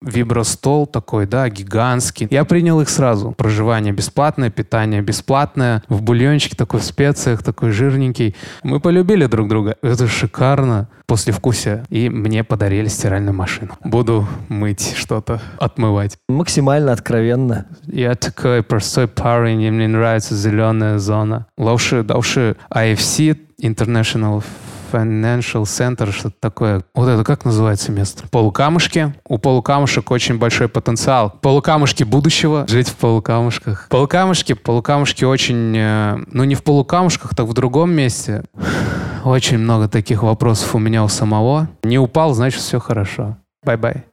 вибростол такой, да, гигантский. Я принял их сразу. Проживание бесплатное, питание бесплатное. В бульончике такой в специях, такой жирненький. Мы полюбили друг друга. Это шикарно. После вкуса. И мне подарили стиральную машину. Буду мыть что-то, отмывать. Максимально откровенно. Я такой простой парень, и мне нравится зеленая зона. Лучше, лучше IFC, International Financial Center, что-то такое. Вот это как называется место? Полукамушки. У полукамушек очень большой потенциал. Полукамушки будущего. Жить в полукамушках. Полукамушки, полукамушки очень... Э, ну, не в полукамушках, так в другом месте. Очень много таких вопросов у меня у самого. Не упал, значит, все хорошо. Bye-bye.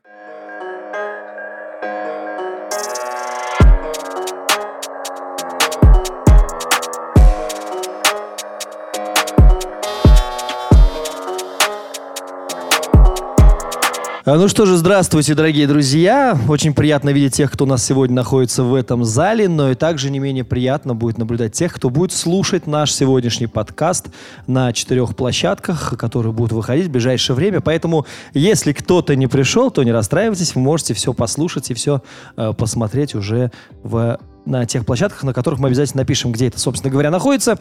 Ну что же, здравствуйте, дорогие друзья. Очень приятно видеть тех, кто у нас сегодня находится в этом зале, но и также не менее приятно будет наблюдать тех, кто будет слушать наш сегодняшний подкаст на четырех площадках, которые будут выходить в ближайшее время. Поэтому, если кто-то не пришел, то не расстраивайтесь, вы можете все послушать и все э, посмотреть уже в на тех площадках, на которых мы обязательно напишем, где это, собственно говоря, находится.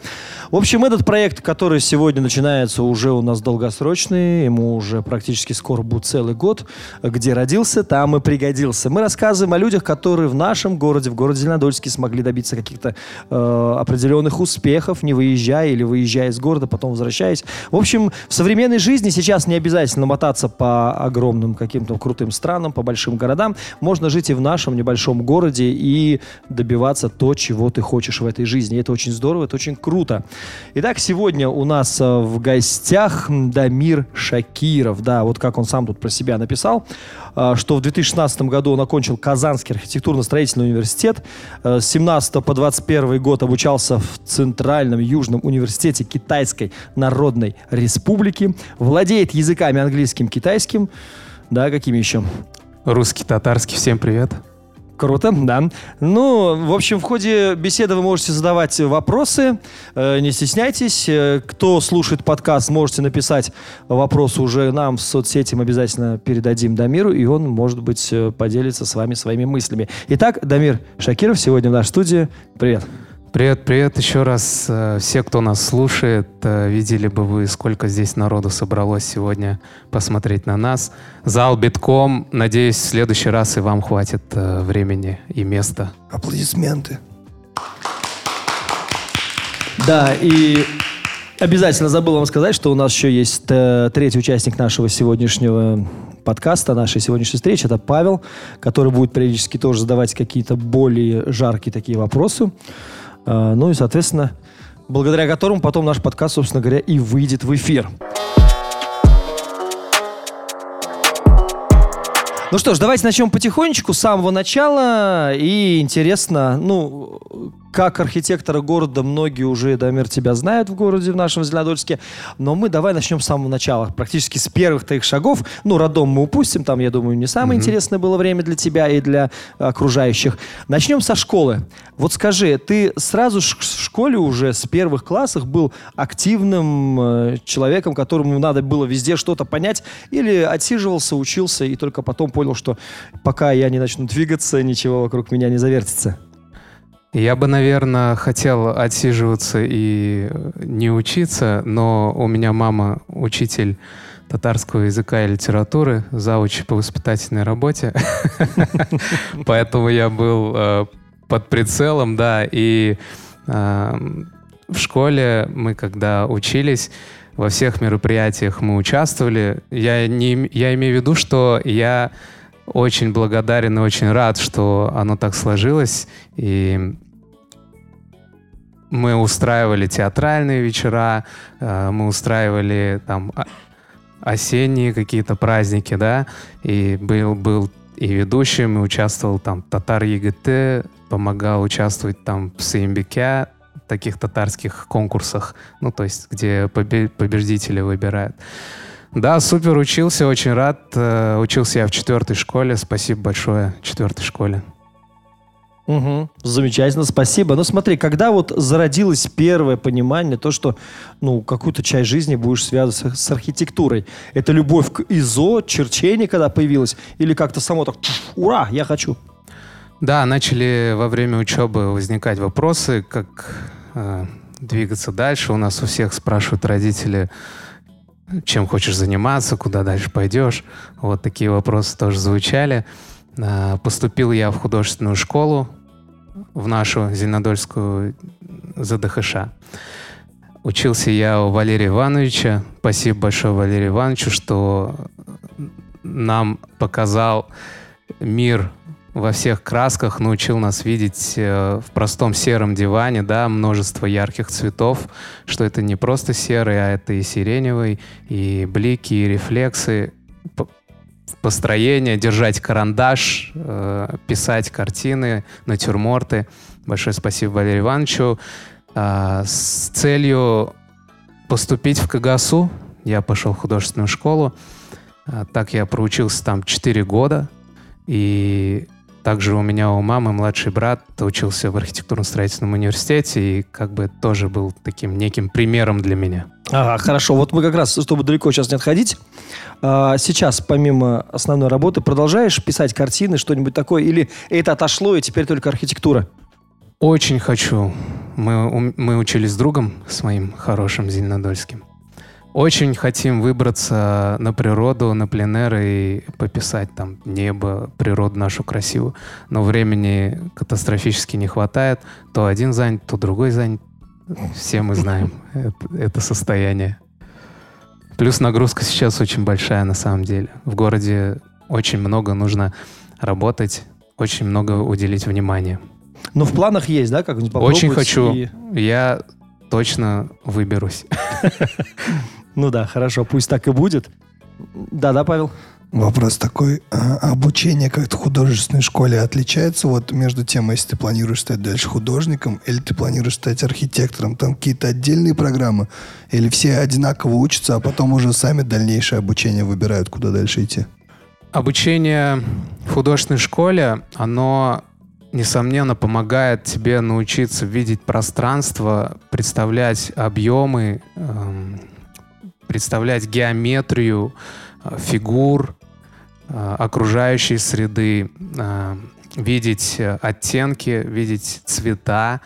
В общем, этот проект, который сегодня начинается, уже у нас долгосрочный, ему уже практически скоро будет целый год. Где родился, там и пригодился. Мы рассказываем о людях, которые в нашем городе, в городе Зеленодольске, смогли добиться каких-то э, определенных успехов, не выезжая или выезжая из города, потом возвращаясь. В общем, в современной жизни сейчас не обязательно мотаться по огромным каким-то крутым странам, по большим городам. Можно жить и в нашем небольшом городе и добиваться добиваться то, чего ты хочешь в этой жизни. И это очень здорово, это очень круто. Итак, сегодня у нас э, в гостях Дамир Шакиров. Да, вот как он сам тут про себя написал, э, что в 2016 году он окончил Казанский архитектурно-строительный университет. Э, с 17 по 21 год обучался в Центральном Южном университете Китайской Народной Республики. Владеет языками английским, китайским. Да, какими еще? Русский, татарский. Всем привет. Круто, да. Ну, в общем, в ходе беседы вы можете задавать вопросы, э, не стесняйтесь. Э, кто слушает подкаст, можете написать вопрос уже нам в соцсети, мы обязательно передадим Дамиру, и он, может быть, э, поделится с вами своими мыслями. Итак, Дамир Шакиров сегодня в нашей студии. Привет. Привет, привет еще раз. Э, все, кто нас слушает, э, видели бы вы, сколько здесь народу собралось сегодня посмотреть на нас. Зал битком. Надеюсь, в следующий раз и вам хватит э, времени и места. Аплодисменты. Да, и обязательно забыл вам сказать, что у нас еще есть третий участник нашего сегодняшнего подкаста, нашей сегодняшней встречи. Это Павел, который будет периодически тоже задавать какие-то более жаркие такие вопросы. А, ну и, соответственно, благодаря которому потом наш подкаст, собственно говоря, и выйдет в эфир. Ну что ж, давайте начнем потихонечку, с самого начала. И интересно, ну, как архитектора города многие уже, Дамир, тебя знают в городе, в нашем Зеленодольске. Но мы давай начнем с самого начала, практически с первых твоих шагов. Ну, родом мы упустим, там, я думаю, не самое mm-hmm. интересное было время для тебя и для окружающих. Начнем со школы. Вот скажи, ты сразу в школе уже с первых классов был активным э, человеком, которому надо было везде что-то понять, или отсиживался, учился и только потом понял, что пока я не начну двигаться, ничего вокруг меня не завертится? Я бы, наверное, хотел отсиживаться и не учиться, но у меня мама учитель татарского языка и литературы, зауч по воспитательной работе. Поэтому я был э, под прицелом, да, и э, в школе мы, когда учились, во всех мероприятиях мы участвовали. Я, не, я имею в виду, что я очень благодарен и очень рад, что оно так сложилось. И мы устраивали театральные вечера, э, мы устраивали там осенние какие-то праздники, да, и был, был и ведущим, и участвовал там Татар ЕГТ, помогал участвовать там в Саимбеке, таких татарских конкурсах, ну, то есть, где победители выбирают. Да, супер учился, очень рад. Э, учился я в четвертой школе. Спасибо большое четвертой школе. Угу, замечательно, спасибо. Ну смотри, когда вот зародилось первое понимание, то, что ну, какую-то часть жизни будешь связывать с архитектурой, это любовь к ИЗО, черчение когда появилась, или как-то само так, ура, я хочу? Да, начали во время учебы возникать вопросы, как э, двигаться дальше. У нас у всех спрашивают родители, чем хочешь заниматься, куда дальше пойдешь. Вот такие вопросы тоже звучали. Э, поступил я в художественную школу, в нашу Зеленодольскую ЗДХШ. Учился я у Валерия Ивановича. Спасибо большое Валерию Ивановичу, что нам показал мир во всех красках, научил нас видеть э, в простом сером диване, да, множество ярких цветов, что это не просто серый, а это и сиреневый, и блики, и рефлексы, построение, держать карандаш, э, писать картины, натюрморты. Большое спасибо Валерию Ивановичу. Э, с целью поступить в КГСУ я пошел в художественную школу. Э, так я проучился там 4 года. И также у меня у мамы младший брат учился в архитектурно-строительном университете и как бы тоже был таким неким примером для меня. Ага, хорошо. Вот мы как раз, чтобы далеко сейчас не отходить, а, сейчас помимо основной работы продолжаешь писать картины, что-нибудь такое, или это отошло и теперь только архитектура? Очень хочу. Мы, мы учились с другом, с моим хорошим Зеленодольским. Очень хотим выбраться на природу, на пленэр и пописать там небо, природу нашу красивую. Но времени катастрофически не хватает. То один занят, то другой занят. Все мы знаем это, это состояние. Плюс нагрузка сейчас очень большая на самом деле. В городе очень много нужно работать, очень много уделить внимания. Но в планах есть, да, как-нибудь попробовать? Очень хочу. И... Я точно выберусь. Ну да, хорошо, пусть так и будет. Да-да, Павел? Вопрос такой. А обучение как-то в художественной школе отличается вот между тем, если ты планируешь стать дальше художником или ты планируешь стать архитектором? Там какие-то отдельные программы? Или все одинаково учатся, а потом уже сами дальнейшее обучение выбирают, куда дальше идти? Обучение в художественной школе, оно несомненно, помогает тебе научиться видеть пространство, представлять объемы, эм, представлять геометрию э, фигур, э, окружающей среды, э, видеть оттенки, видеть цвета,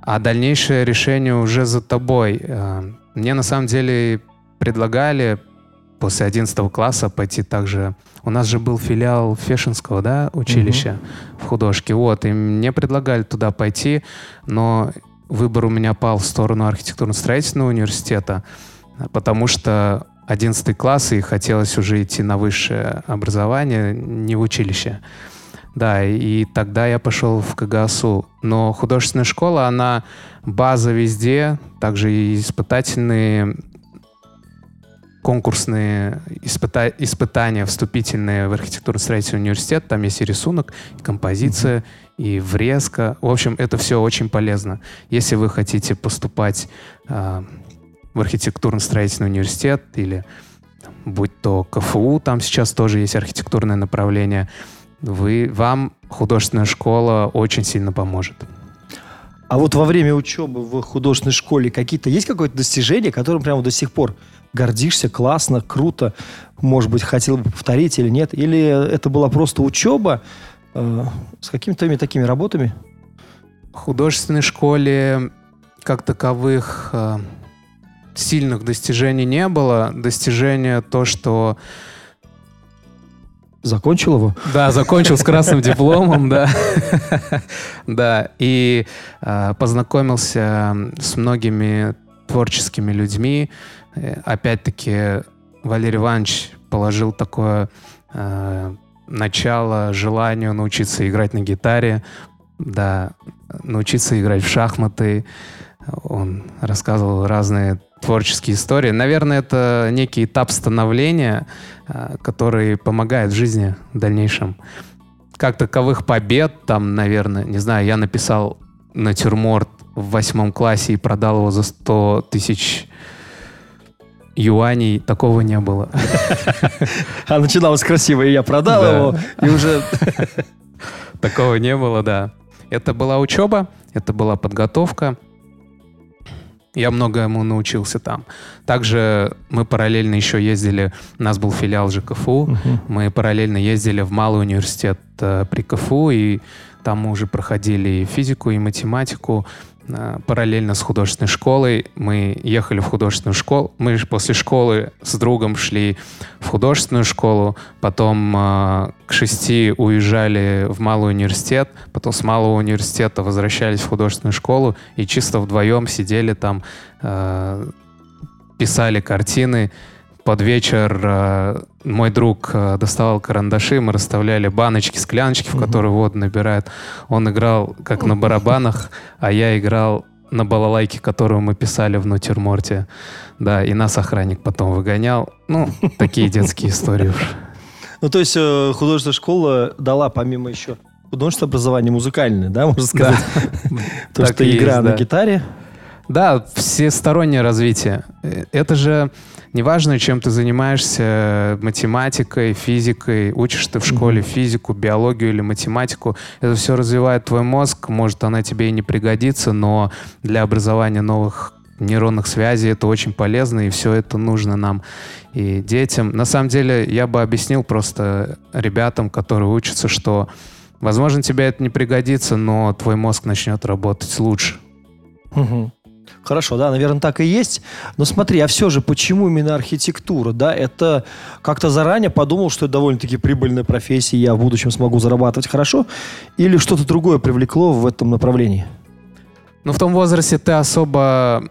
а дальнейшее решение уже за тобой. Мне на самом деле предлагали после 11 класса пойти также... У нас же был филиал Фешинского, да, училища угу. в художке. Вот, и мне предлагали туда пойти, но выбор у меня пал в сторону архитектурно-строительного университета потому что 11 класс, и хотелось уже идти на высшее образование, не в училище. Да, и тогда я пошел в КГСУ. Но художественная школа, она база везде, также и испытательные конкурсные испыта испытания вступительные в архитектурно-строительный университет. Там есть и рисунок, и композиция, mm-hmm. и врезка. В общем, это все очень полезно. Если вы хотите поступать э, в архитектурно-строительный университет или будь то КФУ, там сейчас тоже есть архитектурное направление, вы, вам художественная школа очень сильно поможет. А вот во время учебы в художественной школе какие-то есть какое-то достижение, которым прямо до сих пор гордишься, классно, круто, может быть, хотел бы повторить или нет? Или это была просто учеба э, с какими-то такими работами? В художественной школе как таковых э, сильных достижений не было. Достижение то, что Закончил его? Да, закончил с красным дипломом, да. Да, и э, познакомился с многими творческими людьми. Э, опять-таки, Валерий Иванович положил такое э, начало желанию научиться играть на гитаре, да, научиться играть в шахматы. Он рассказывал разные творческие истории. Наверное, это некий этап становления, а, который помогает в жизни в дальнейшем. Как таковых побед, там, наверное, не знаю, я написал натюрморт в восьмом классе и продал его за 100 тысяч юаней, такого не было. А начиналось красиво, и я продал его, и уже... Такого не было, да. Это была учеба, это была подготовка. Я многому научился там. Также мы параллельно еще ездили, у нас был филиал ЖКФУ, uh-huh. мы параллельно ездили в Малый университет э, при КФУ, и там мы уже проходили и физику, и математику. Э, параллельно с художественной школой. Мы ехали в художественную школу. Мы после школы с другом шли в художественную школу. Потом э, к шести уезжали в малый университет. Потом с малого университета возвращались в художественную школу. И чисто вдвоем сидели там, э, писали картины под вечер э, мой друг э, доставал карандаши, мы расставляли баночки, скляночки, в которые воду набирают. Он играл как на барабанах, а я играл на балалайке, которую мы писали в натюрморте. Да, и нас охранник потом выгонял. Ну, такие детские истории уж. Ну, то есть э, художественная школа дала помимо еще художественное образование музыкальное, да, можно сказать? То, что игра на гитаре. Да, всестороннее развитие. Это же неважно, чем ты занимаешься, математикой, физикой, учишь ты в школе mm-hmm. физику, биологию или математику, это все развивает твой мозг, может, она тебе и не пригодится, но для образования новых нейронных связей это очень полезно, и все это нужно нам и детям. На самом деле, я бы объяснил просто ребятам, которые учатся, что, возможно, тебе это не пригодится, но твой мозг начнет работать лучше. Угу. Хорошо, да, наверное, так и есть. Но смотри, а все же, почему именно архитектура? Да, это как-то заранее подумал, что это довольно-таки прибыльная профессия, я в будущем смогу зарабатывать хорошо? Или что-то другое привлекло в этом направлении? Ну, в том возрасте ты особо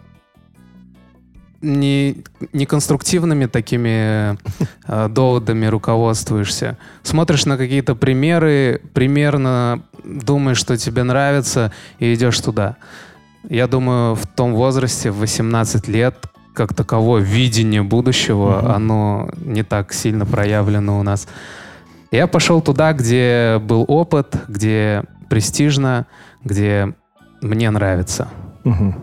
не, не конструктивными такими э, доводами руководствуешься. Смотришь на какие-то примеры, примерно думаешь, что тебе нравится, и идешь туда. Я думаю, в том возрасте, в 18 лет, как таковое видение будущего, угу. оно не так сильно проявлено у нас. Я пошел туда, где был опыт, где престижно, где мне нравится. Угу.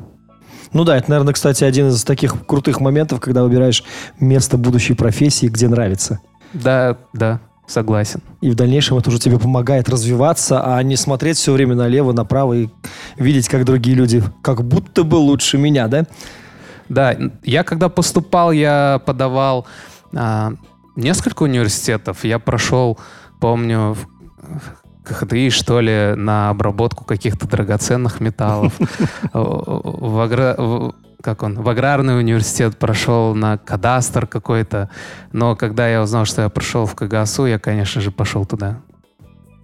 Ну да, это, наверное, кстати, один из таких крутых моментов, когда выбираешь место будущей профессии, где нравится. Да, да. Согласен. И в дальнейшем это уже тебе помогает развиваться, а не смотреть все время налево, направо и видеть, как другие люди как будто бы лучше меня, да? Да, я когда поступал, я подавал а, несколько университетов. Я прошел, помню, КХДИ, что ли, на обработку каких-то драгоценных металлов. В как он, в аграрный университет прошел, на кадастр какой-то. Но когда я узнал, что я прошел в КГСУ, я, конечно же, пошел туда.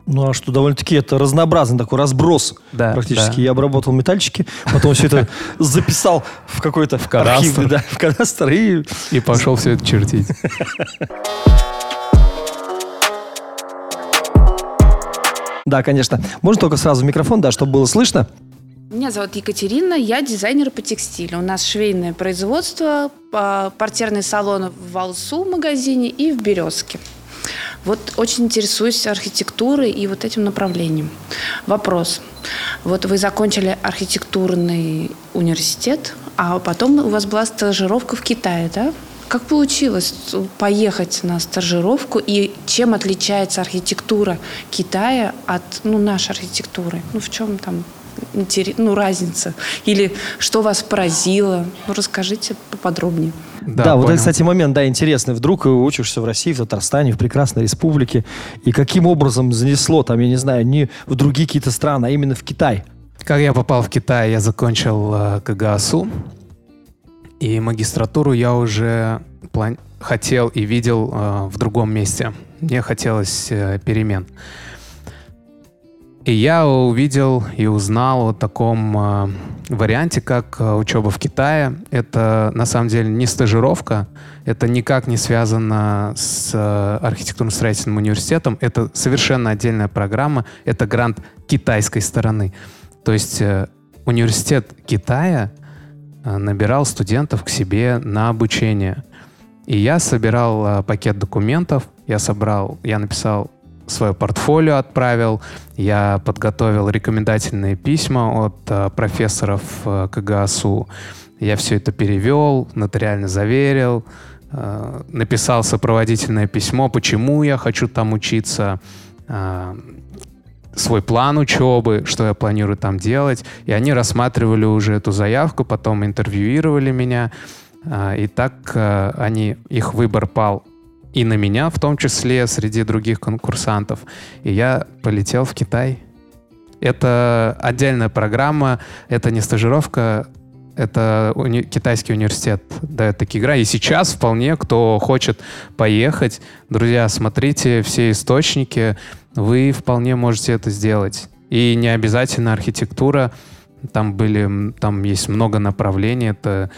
Ну а что, довольно-таки это разнообразный такой разброс. Да, практически. Да. Я обработал метальчики, потом все это записал в какой-то в архив, да, в кадастр и... И пошел все это чертить. Да, конечно. Можно только сразу в микрофон, да, чтобы было слышно? Меня зовут Екатерина, я дизайнер по текстилю. У нас швейное производство, портерный салон в Валсу магазине и в Березке. Вот очень интересуюсь архитектурой и вот этим направлением. Вопрос. Вот вы закончили архитектурный университет, а потом у вас была стажировка в Китае, да? Как получилось поехать на стажировку и чем отличается архитектура Китая от ну, нашей архитектуры? Ну, в чем там ну, разница? Или что вас поразило? Ну, расскажите поподробнее. Да, да вот это, кстати, момент, да, интересный. Вдруг учишься в России, в Татарстане, в прекрасной республике, и каким образом занесло там, я не знаю, не в другие какие-то страны, а именно в Китай? Как я попал в Китай, я закончил э, КГАСУ, и магистратуру я уже план... хотел и видел э, в другом месте. Мне хотелось э, перемен. И я увидел и узнал о таком э, варианте, как э, учеба в Китае. Это на самом деле не стажировка, это никак не связано с э, архитектурно-строительным университетом. Это совершенно отдельная программа, это грант китайской стороны. То есть э, университет Китая набирал студентов к себе на обучение. И я собирал пакет документов, я собрал, я написал свое портфолио отправил, я подготовил рекомендательные письма от э, профессоров э, КГАСУ. Я все это перевел, нотариально заверил, э, написал сопроводительное письмо, почему я хочу там учиться, э, свой план учебы, что я планирую там делать. И они рассматривали уже эту заявку, потом интервьюировали меня. И так они, их выбор пал и на меня, в том числе среди других конкурсантов. И я полетел в Китай. Это отдельная программа, это не стажировка, это уни- китайский университет дает такие игры. И сейчас вполне, кто хочет поехать, друзья, смотрите все источники, вы вполне можете это сделать. И не обязательно архитектура. Там были, там есть много направлений. Это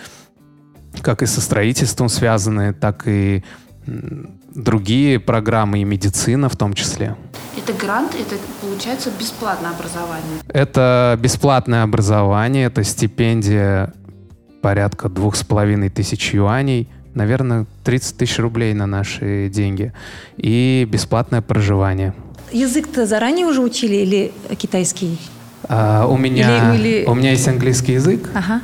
как и со строительством связаны, так и другие программы и медицина в том числе. Это грант, это получается бесплатное образование? Это бесплатное образование, это стипендия порядка двух с половиной тысяч юаней, наверное, 30 тысяч рублей на наши деньги, и бесплатное проживание. Язык-то заранее уже учили или китайский? А, у, меня, Или- или- у меня есть английский язык. Ага.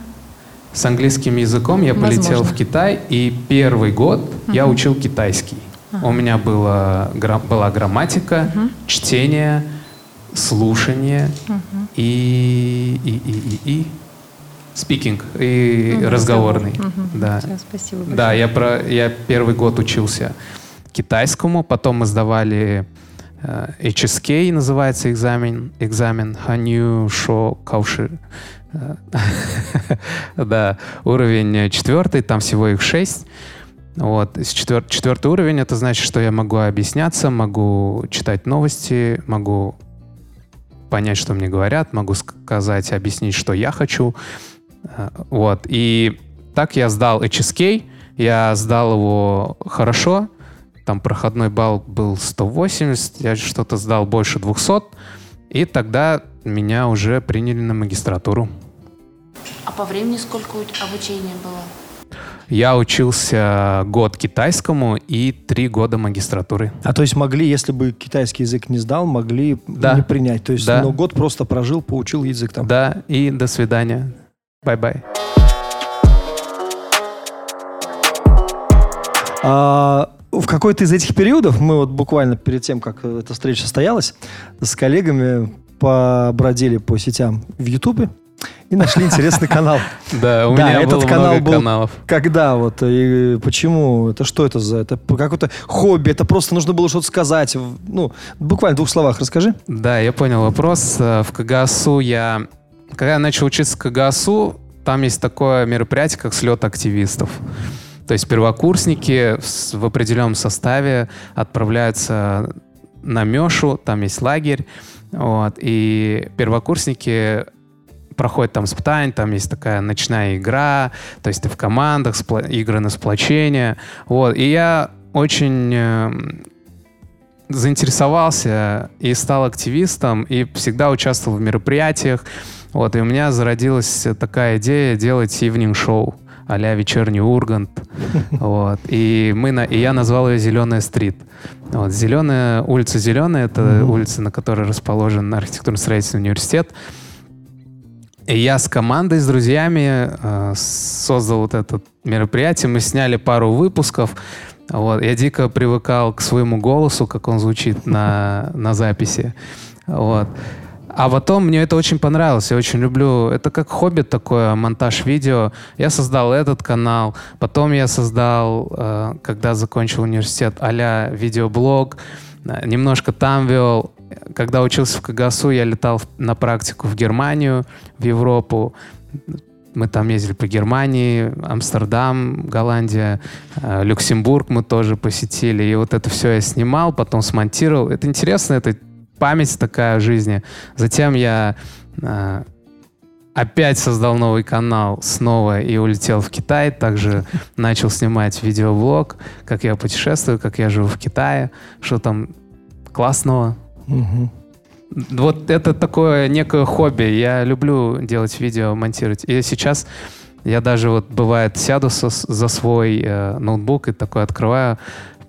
С английским языком я Возможно. полетел в Китай, и первый год я учил китайский. У меня было, гра- была грамматика, чтение, слушание и, и, и, и, и speaking, и Мгм, разговорный. разговор. Мгм. Да. Всё, спасибо большое. Да, я, про, я первый год учился китайскому, потом мы сдавали HSK, называется экзамен, экзамен Ханью Шо Кауши. Э, Да, уровень четвертый, там всего их шесть. Вот, четвер- четвертый уровень, это значит, что я могу объясняться, могу читать новости, могу понять, что мне говорят, могу сказать, объяснить, что я хочу. Э, Вот, и так я сдал HSK, я сдал его хорошо, там проходной балл был 180, я что-то сдал больше 200, и тогда меня уже приняли на магистратуру. А по времени сколько у- обучения было? Я учился год китайскому и три года магистратуры. А то есть могли, если бы китайский язык не сдал, могли Да. не принять. То есть Да. ну, год просто прожил, поучил язык там. Да, и до свидания. Bye-bye. А, в какой-то из этих периодов, мы вот буквально перед тем, как эта встреча состоялась, с коллегами побродили по сетям в Ютубе и нашли интересный канал. Да, у Да, меня этот было канал много был- каналов. Когда вот и почему? Это что это за? Это какое-то хобби? Это просто нужно было что-то сказать? Ну, буквально в двух словах расскажи. Да, я понял вопрос. Э, В КГСУ я... Когда я начал учиться в КГСУ, там есть такое мероприятие, как слет активистов. То есть первокурсники в определенном составе отправляются на Мешу, там есть лагерь, вот, и первокурсники проходят там испытания, там есть такая ночная игра, то есть ты в командах, спла- игры на сплочение, вот, и я очень эм, заинтересовался и стал активистом, и всегда участвовал в мероприятиях. Вот, и у меня зародилась такая идея делать evening-шоу а-ля вечерний Ургант. Вот. И, мы на, и я назвал ее «Зеленая стрит». Вот. Зеленая, улица Зеленая — это Мгм. улица, на которой расположен архитектурно-строительный университет. И я с командой, с друзьями э, создал вот это мероприятие. Мы сняли пару выпусков. Вот. Я дико привыкал к своему голосу, как он звучит на, на записи. Вот. А потом мне это очень понравилось. Я очень люблю... Это как хобби такое, монтаж видео. Я создал этот канал. Потом я создал, э, когда закончил университет, а-ля видеоблог. Э, Немножко там вел. Когда учился в КГСУ, я летал на практику в Германию, в Европу. Мы там ездили по Германии, Амстердам, Голландия, э, Люксембург мы тоже посетили. И вот это все я снимал, потом смонтировал. Это интересно, это память такая в жизни. Затем я э, опять создал новый канал снова и улетел в Китай. Также начал снимать видеоблог, как я путешествую, как я живу в Китае, что там классного. Мгм. Вот это такое некое хобби. Я люблю делать видео, монтировать. И сейчас я даже вот бывает сяду со- за свой э, ноутбук и такой открываю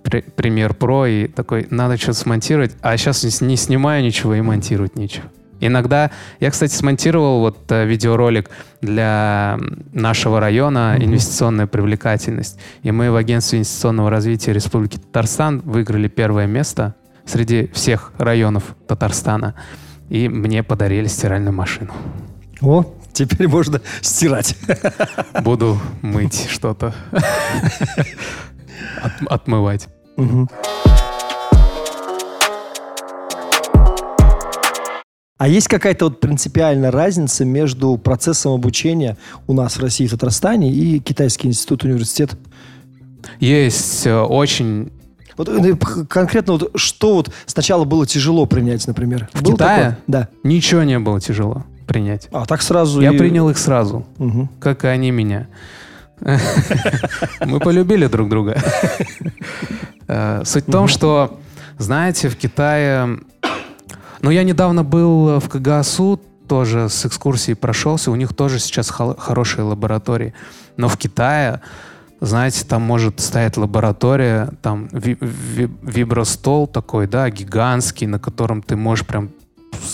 Premiere Pro и такой, надо что-то смонтировать, а сейчас не, снимаю ничего и монтировать нечего. Иногда, я, кстати, смонтировал вот э, видеоролик для нашего района. «Инвестиционная привлекательность». И мы в Агентстве инвестиционного развития Республики Татарстан выиграли первое место среди всех районов Татарстана. И мне подарили стиральную машину. О, теперь можно стирать. Буду мыть что-то. От- Отмывать. Мгм. А есть какая-то вот принципиальная разница между процессом обучения у нас в России, в Татарстане и Китайский институт, университет? Есть э, очень... Вот э, конкретно вот что вот сначала было тяжело принять, например? В Было Китае? такое? Да. Ничего не было тяжело принять. А так сразу Я и- принял их сразу, Мгм. как и они меня. Мы полюбили друг друга. Э, Суть в том, что, знаете, в Китае... Ну, я недавно был в КГСУ, тоже с экскурсией прошелся. У них тоже сейчас хо- хорошие лаборатории. Но в Китае, знаете, там может стоять лаборатория, там ви- ви- вибростол такой, да, гигантский, на котором ты можешь прям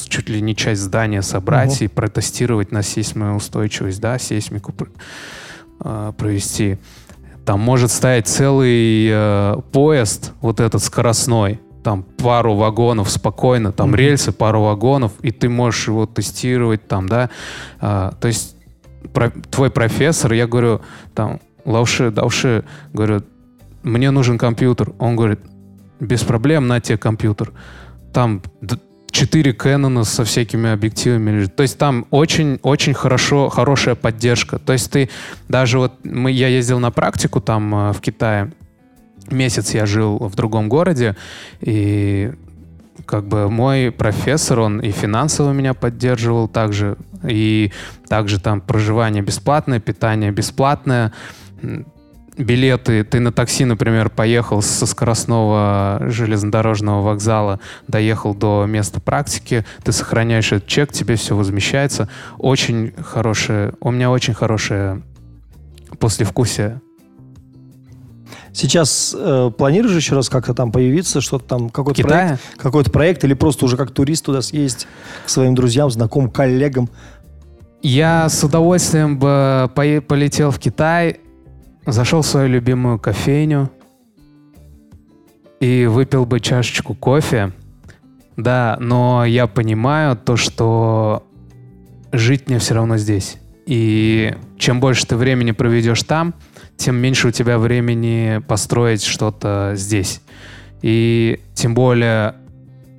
чуть ли не часть здания собрать Ого. и протестировать на сейсмоустойчивость, да, сейсмику э, провести. Там может стоять целый э, поезд, вот этот скоростной, там пару вагонов спокойно, там Мгм. рельсы, пару вагонов, и ты можешь его тестировать там, да. А, то есть про- твой профессор, я говорю, там, лауши, дауши, говорю, мне нужен компьютер. Он говорит, без проблем, на тебе компьютер. Там д- четыре Кэнона со всякими объективами. То есть там очень-очень хорошо, хорошая поддержка. То есть ты даже вот мы, я ездил на практику там э, в Китае, месяц я жил в другом городе, и как бы мой профессор, он и финансово меня поддерживал также, и также там проживание бесплатное, питание бесплатное, билеты, ты на такси, например, поехал со скоростного железнодорожного вокзала, доехал до места практики, ты сохраняешь этот чек, тебе все возмещается. Очень хорошее, у меня очень хорошее послевкусие. Сейчас э, планируешь еще раз как-то там появиться, что-то там, какой-то проект, какой-то проект, или просто уже как турист туда съездить к своим друзьям, знакомым, коллегам? я с удовольствием бы полетел в Китай, зашел в свою любимую кофейню и выпил бы чашечку кофе. Да, но я понимаю то, что жить мне все равно здесь. И чем больше ты времени проведешь там, тем меньше у тебя времени построить что-то здесь. И тем более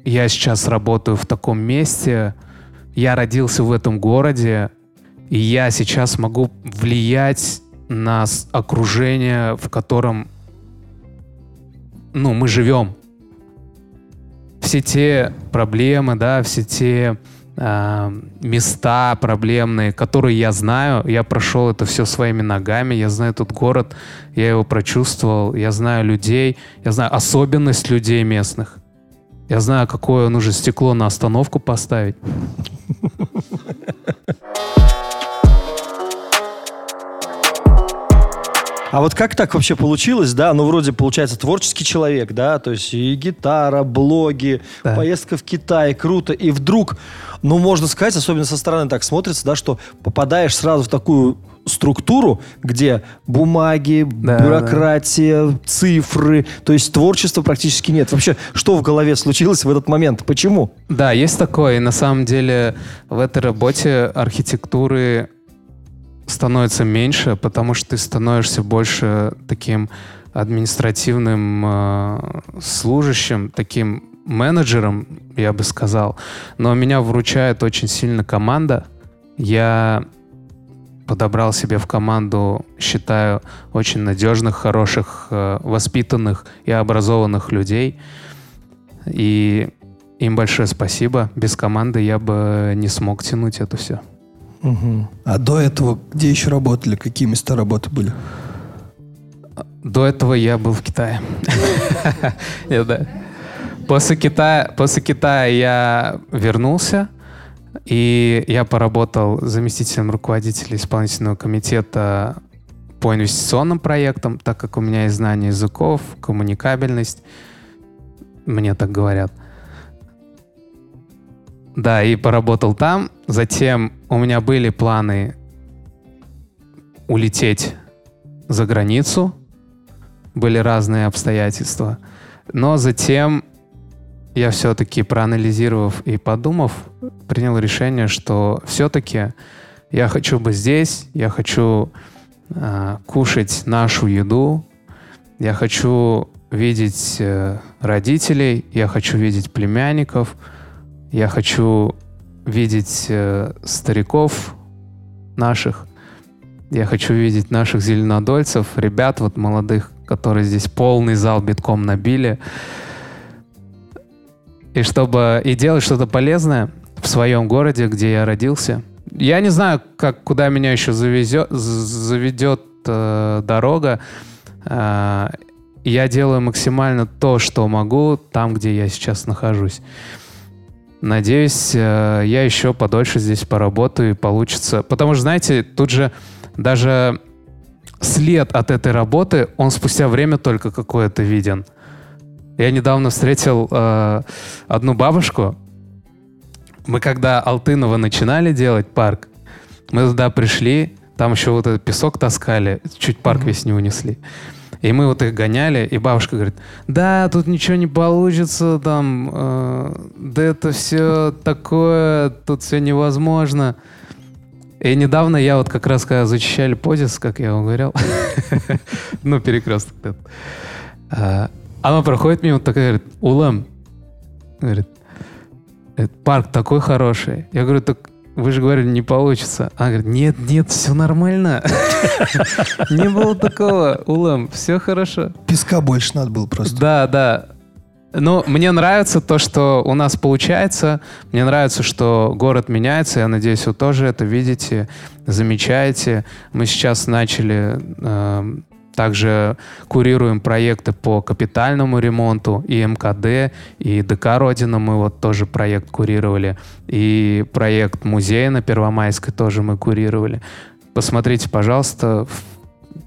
я сейчас работаю в таком месте, я родился в этом городе, и я сейчас могу влиять на с- окружение, в котором ну, мы живем. Все те проблемы, да, все те а, места проблемные, которые я знаю, я прошел это все своими ногами, я знаю этот город, я его прочувствовал, я знаю людей, я знаю особенность людей местных. Я знаю, какое нужно стекло на остановку поставить. А вот как так вообще получилось, да? Ну, вроде, получается, творческий человек, да? То есть и гитара, блоги, Да. поездка в Китай, круто. И вдруг, ну, можно сказать, особенно со стороны так смотрится, да, что попадаешь сразу в такую структуру, где бумаги, Да, бюрократия, цифры, то есть творчества практически нет. Вообще, что в голове случилось в этот момент? Почему? Да, есть такое. И на самом деле в этой работе архитектуры становится меньше, потому что ты становишься больше таким административным э, служащим, таким менеджером, я бы сказал. Но меня вручает очень сильно команда. Я подобрал себе в команду, считаю, очень надежных, хороших, э, воспитанных и образованных людей. И им большое спасибо. Без команды я бы не смог тянуть это все. Мгм. А до этого где еще работали? Какие места работы были? До этого я был в Китае. После Китая, после Китая я вернулся, и я поработал заместителем руководителя исполнительного комитета по инвестиционным проектам, так как у меня есть знание языков, коммуникабельность. Мне так говорят. Да, и поработал там. Затем у меня были планы улететь за границу. Были разные обстоятельства. Но затем я все-таки, проанализировав и подумав, принял решение, что все-таки я хочу быть здесь, я хочу э, кушать нашу еду, я хочу видеть э, родителей, я хочу видеть племянников, я хочу видеть э, стариков наших, я хочу видеть наших зеленодольцев, ребят вот молодых, которые здесь полный зал битком набили. И чтобы и делать что-то полезное в своем городе, где я родился. Я не знаю, как, куда меня еще завезет, заведет э, дорога. Э, я делаю максимально то, что могу, там, где я сейчас нахожусь. Надеюсь, э, я еще подольше здесь поработаю и получится. Потому что, знаете, тут же даже след от этой работы, он спустя время только какое-то виден. Я недавно встретил э, одну бабушку. Мы когда Алтынова начинали делать парк, мы туда пришли, там еще вот этот песок таскали, чуть парк mm-hmm. весь не унесли. И мы вот их гоняли, и бабушка говорит, да, тут ничего не получится, там, э, да это все такое, тут все невозможно. И недавно я вот как раз, когда зачищали подис, как я вам говорил, ну, перекресток этот, а, она проходит мимо, такая говорит, Улам, говорит, парк такой хороший. Я говорю, так вы же говорили, не получится. Она говорит, нет, нет, все нормально. Не было такого, Улам, все хорошо. Песка больше надо было просто. Да, да. Ну, мне нравится то, что у нас получается. Мне нравится, что город меняется. Я надеюсь, вы тоже это видите, замечаете. Мы сейчас начали э, также курируем проекты по капитальному ремонту и МКД, и ДК Родина мы вот тоже проект курировали. И проект музея на Первомайской тоже мы курировали. Посмотрите, пожалуйста,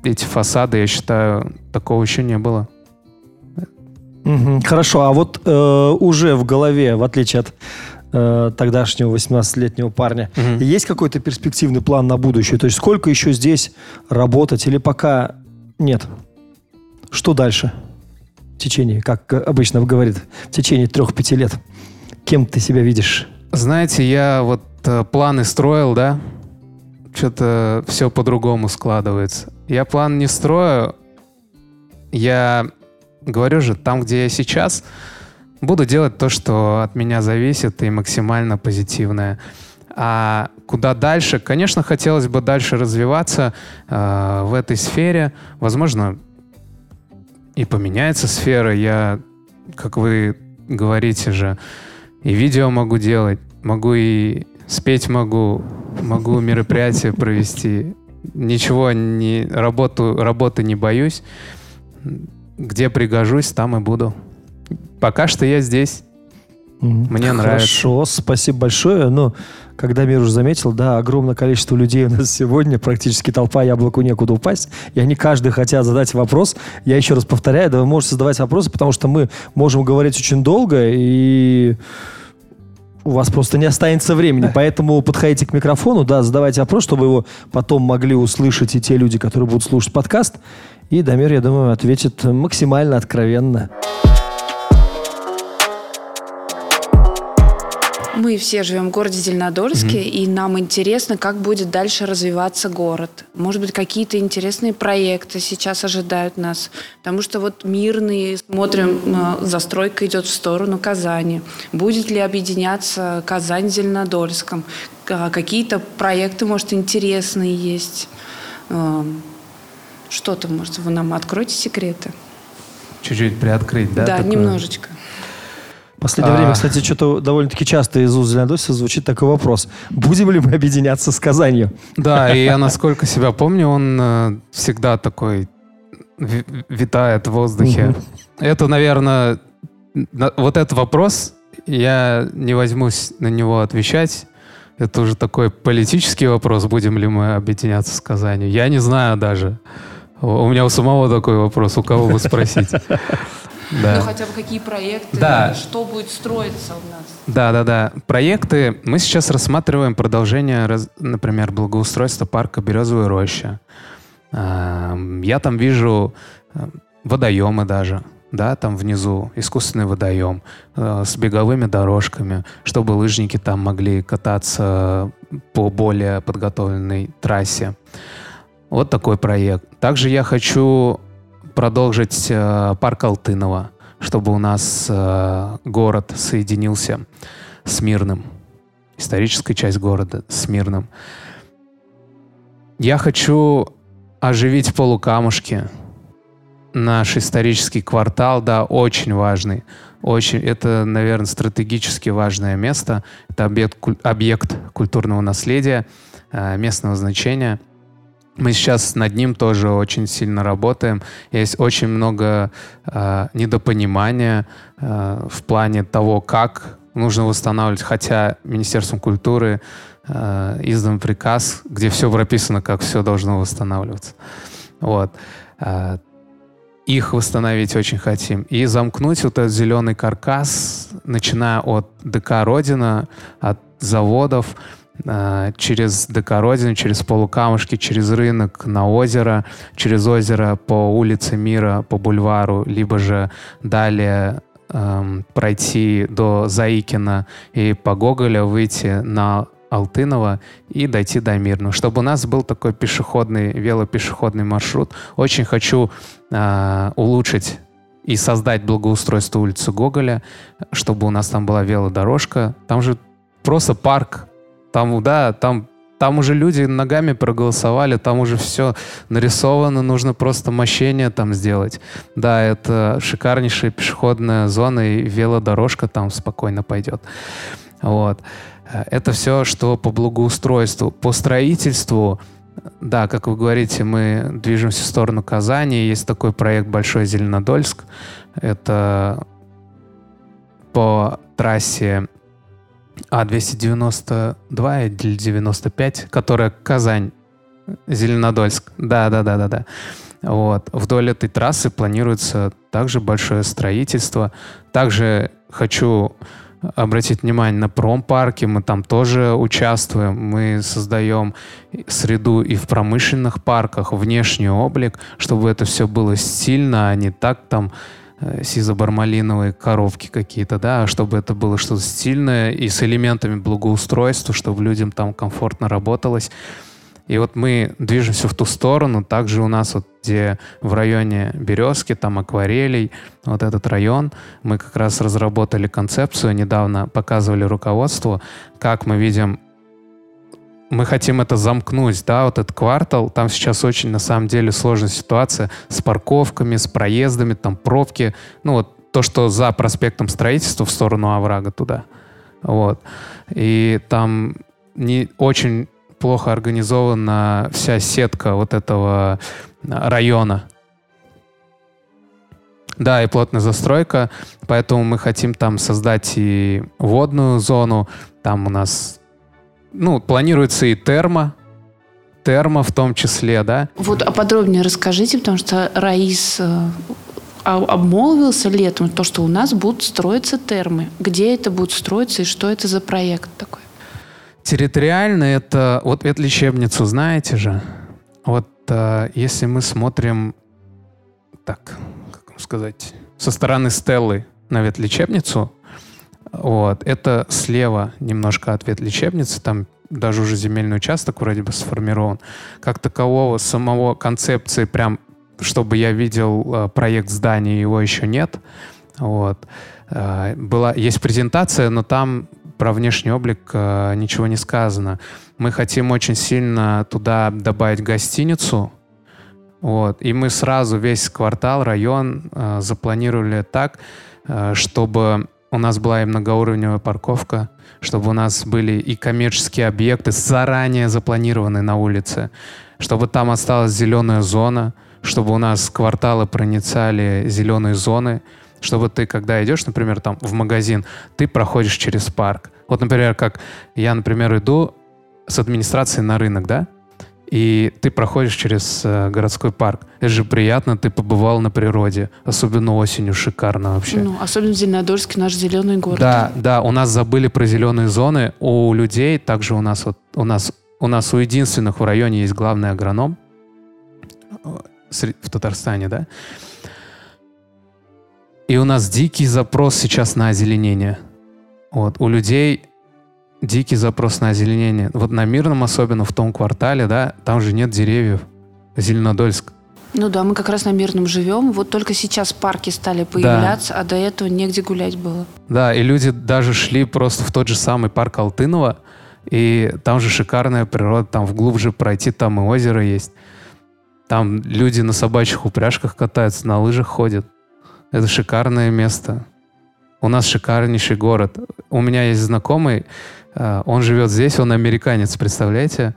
эти фасады, я считаю, такого еще не было. Угу, хорошо, а вот э, уже в голове, в отличие от э, тогдашнего 18-летнего парня, угу. есть какой-то перспективный план на будущее? То есть сколько еще здесь работать или пока нет? Что дальше? В течение, как обычно говорит, в течение трех-пяти лет. Кем ты себя видишь? Знаете, я вот э, планы строил, да? Что-то все по-другому складывается. Я план не строю. Я говорю же, там, где я сейчас, буду делать то, что от меня зависит, и максимально позитивное. А куда дальше? Конечно, хотелось бы дальше развиваться э, в этой сфере. Возможно, и поменяется сфера. Я, как вы говорите же, и видео могу делать, могу и спеть могу, могу мероприятие провести. Ничего не работу работы не боюсь где пригожусь, там и буду. Пока что я здесь. Мне Хорошо, нравится. Хорошо, спасибо большое. Ну, когда мир уже заметил, да, огромное количество людей у нас сегодня, практически толпа, яблоку некуда упасть, и они каждый хотят задать вопрос. Я еще раз повторяю, да вы можете задавать вопросы, потому что мы можем говорить очень долго, и у вас просто не останется времени. Поэтому подходите к микрофону, да, задавайте вопрос, чтобы его потом могли услышать и те люди, которые будут слушать подкаст. И Дамир, я думаю, ответит максимально откровенно. Мы все живем в городе Зеленодольске, mm-hmm. и нам интересно, как будет дальше развиваться город. Может быть, какие-то интересные проекты сейчас ожидают нас. Потому что вот мирный, смотрим, э, застройка идет в сторону Казани. Будет ли объединяться Казань с Зеленодольском? Какие-то проекты, может, интересные есть. Эм, что-то, может, вы нам откроете секреты? Чуть-чуть приоткрыть, да? Да, такое? немножечко. В последнее а... время, кстати, что-то довольно-таки часто из уст Зеленодольца звучит такой вопрос. Будем ли мы объединяться с Казанью? Да, и я, насколько себя помню, он э, всегда такой витает в воздухе. Это, наверное, вот этот вопрос, я не возьмусь на него отвечать. Это уже такой политический вопрос, будем ли мы объединяться с Казанью. Я не знаю даже. У меня у самого такой вопрос, у кого вы спросите. Да. Ну, хотя бы какие проекты, да. что будет строиться у нас. Да, да, да. Проекты. Мы сейчас рассматриваем продолжение, например, благоустройства парка Березовая роща. Я там вижу э, водоемы даже. да, там внизу искусственный водоем э, с беговыми дорожками, чтобы лыжники там могли кататься по более подготовленной трассе. Вот такой проект. Также я хочу продолжить э, парк Алтынова, чтобы у нас э, город соединился с Мирным. Историческая часть города с Мирным. Я хочу оживить полукамушки. Наш исторический квартал, да, очень важный. Очень, это, наверное, стратегически важное место. Это объект, объект культурного наследия, э, местного значения – мы сейчас над ним тоже очень сильно работаем. Есть очень много э, недопонимания э, в плане того, как нужно восстанавливать. Хотя Министерством культуры э, издан приказ, где все прописано, как все должно восстанавливаться. Вот. Э, их восстановить очень хотим. И замкнуть вот этот зеленый каркас, начиная от ДК «Родина», от заводов, через Декородин, через полукамушки, через рынок на озеро, через озеро по улице Мира, по бульвару, либо же далее эм, пройти до Заикина и по Гоголя выйти на Алтынова и дойти до Мирного. Чтобы у нас был такой пешеходный, велопешеходный маршрут. Очень хочу э, улучшить и создать благоустройство улицы Гоголя, чтобы у нас там была велодорожка. Там же просто парк там, да, там там уже люди ногами проголосовали, там уже все нарисовано, нужно просто мощение там сделать. Да, это шикарнейшая пешеходная зона и велодорожка там спокойно пойдет. Вот. Это все, что по благоустройству. По строительству, да, как вы говорите, мы движемся в сторону Казани. Есть такой проект «Большой Зеленодольск». Это по трассе а292 или 95, которая Казань, Зеленодольск. Да, да, да, да, да. Вот. Вдоль этой трассы планируется также большое строительство. Также хочу обратить внимание на промпарки. Мы там тоже участвуем. Мы создаем среду и в промышленных парках, внешний облик, чтобы это все было стильно, а не так там сизо-бармалиновые коробки какие-то, да, чтобы это было что-то стильное и с элементами благоустройства, чтобы людям там комфортно работалось. И вот мы движемся в ту сторону. Также у нас вот где в районе Березки, там акварелей, вот этот район, мы как раз разработали концепцию, недавно показывали руководству, как мы видим мы хотим это замкнуть, да, вот этот квартал, там сейчас очень, на самом деле, сложная ситуация с парковками, с проездами, там пробки, ну вот то, что за проспектом строительства в сторону оврага туда, вот. И там не очень плохо организована вся сетка вот этого района. Да, и плотная застройка, поэтому мы хотим там создать и водную зону, там у нас ну, планируется и термо, термо в том числе, да. Вот а подробнее расскажите, потому что Раис э, обмолвился летом, то, что у нас будут строиться термы. Где это будет строиться и что это за проект такой? Территориально это... Вот эту лечебницу знаете же? Вот э, если мы смотрим, так, как вам сказать, со стороны Стеллы на ветлечебницу, вот. Это слева немножко от ветлечебницы, там даже уже земельный участок вроде бы сформирован. Как такового самого концепции прям, чтобы я видел э, проект здания, его еще нет. Вот. Э, была, есть презентация, но там про внешний облик э, ничего не сказано. Мы хотим очень сильно туда добавить гостиницу, вот. И мы сразу весь квартал, район э, запланировали так, э, чтобы у нас была и многоуровневая парковка, чтобы у нас были и коммерческие объекты заранее запланированные на улице, чтобы там осталась зеленая зона, чтобы у нас кварталы проницали зеленые зоны, чтобы ты, когда идешь, например, там в магазин, ты проходишь через парк. Вот, например, как я, например, иду с администрации на рынок, да, и ты проходишь через э, городской парк. Это же приятно, ты побывал на природе. Особенно осенью шикарно вообще. Ну, особенно в Зеленодольске, наш зеленый город. Да, да, у нас забыли про зеленые зоны. У людей также у нас вот у нас у нас у единственных в районе есть главный агроном в Татарстане, да. И у нас дикий запрос сейчас на озеленение. Вот, у людей дикий запрос на озеленение. Вот на Мирном особенно, в том квартале, да, там же нет деревьев. Зеленодольск. Ну да, мы как раз на Мирном живем. Вот только сейчас парки стали появляться, а до этого негде гулять было. Да, и люди даже шли просто в тот же самый парк Алтынова, и там же шикарная природа, там вглубже пройти, там и озеро есть. Там люди на собачьих упряжках катаются, на лыжах ходят. Это шикарное место. У нас шикарнейший город. У меня есть знакомый, он живет здесь, он американец, представляете?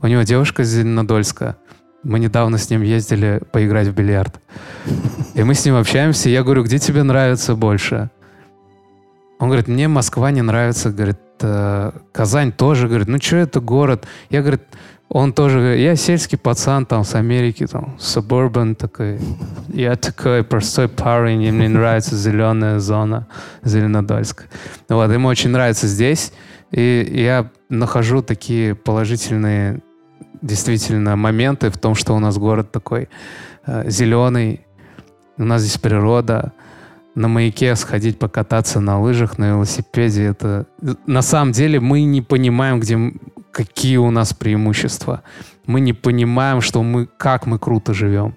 У него девушка из Зеленодольска. Мы недавно с ним ездили поиграть в бильярд. И мы с ним общаемся, и я говорю, где тебе нравится больше? Он говорит, мне Москва не нравится, говорит, «Э, Казань тоже, говорит, ну что это город? Я, говорит, он тоже, я сельский пацан там с Америки, там, suburban такой. Я такой простой парень, и мне нравится зеленая зона Зеленодольск. Вот, ему очень нравится здесь, и я нахожу такие положительные действительно моменты в том, что у нас город такой э, зеленый, у нас здесь природа, на маяке сходить покататься на лыжах, на велосипеде. Это на самом деле мы не понимаем, где какие у нас преимущества. Мы не понимаем, что мы как мы круто живем.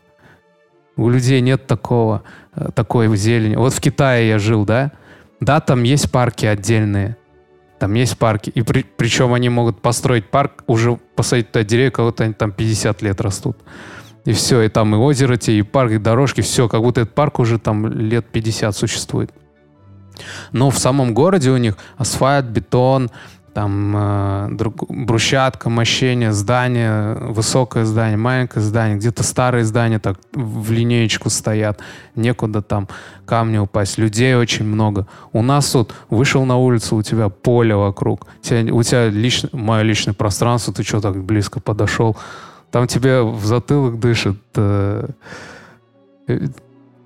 У людей нет такого э, такой зелени. Вот в Китае я жил, да? Да, там есть парки отдельные. Там есть парки. И при, причем они могут построить парк, уже посадить туда деревья, кого-то они там 50 лет растут. И все, и там и озеро те, и парк, и дорожки, все, как будто этот парк уже там лет 50 существует. Но в самом городе у них асфальт, бетон, там э, друг, брусчатка, мощение, здание, высокое здание, маленькое здание, где-то старые здания так в линеечку стоят, некуда там камни упасть, людей очень много. У нас тут вышел на улицу, у тебя поле вокруг, у тебя, лично, мое личное пространство, ты что так близко подошел, там тебе в затылок дышит. Э,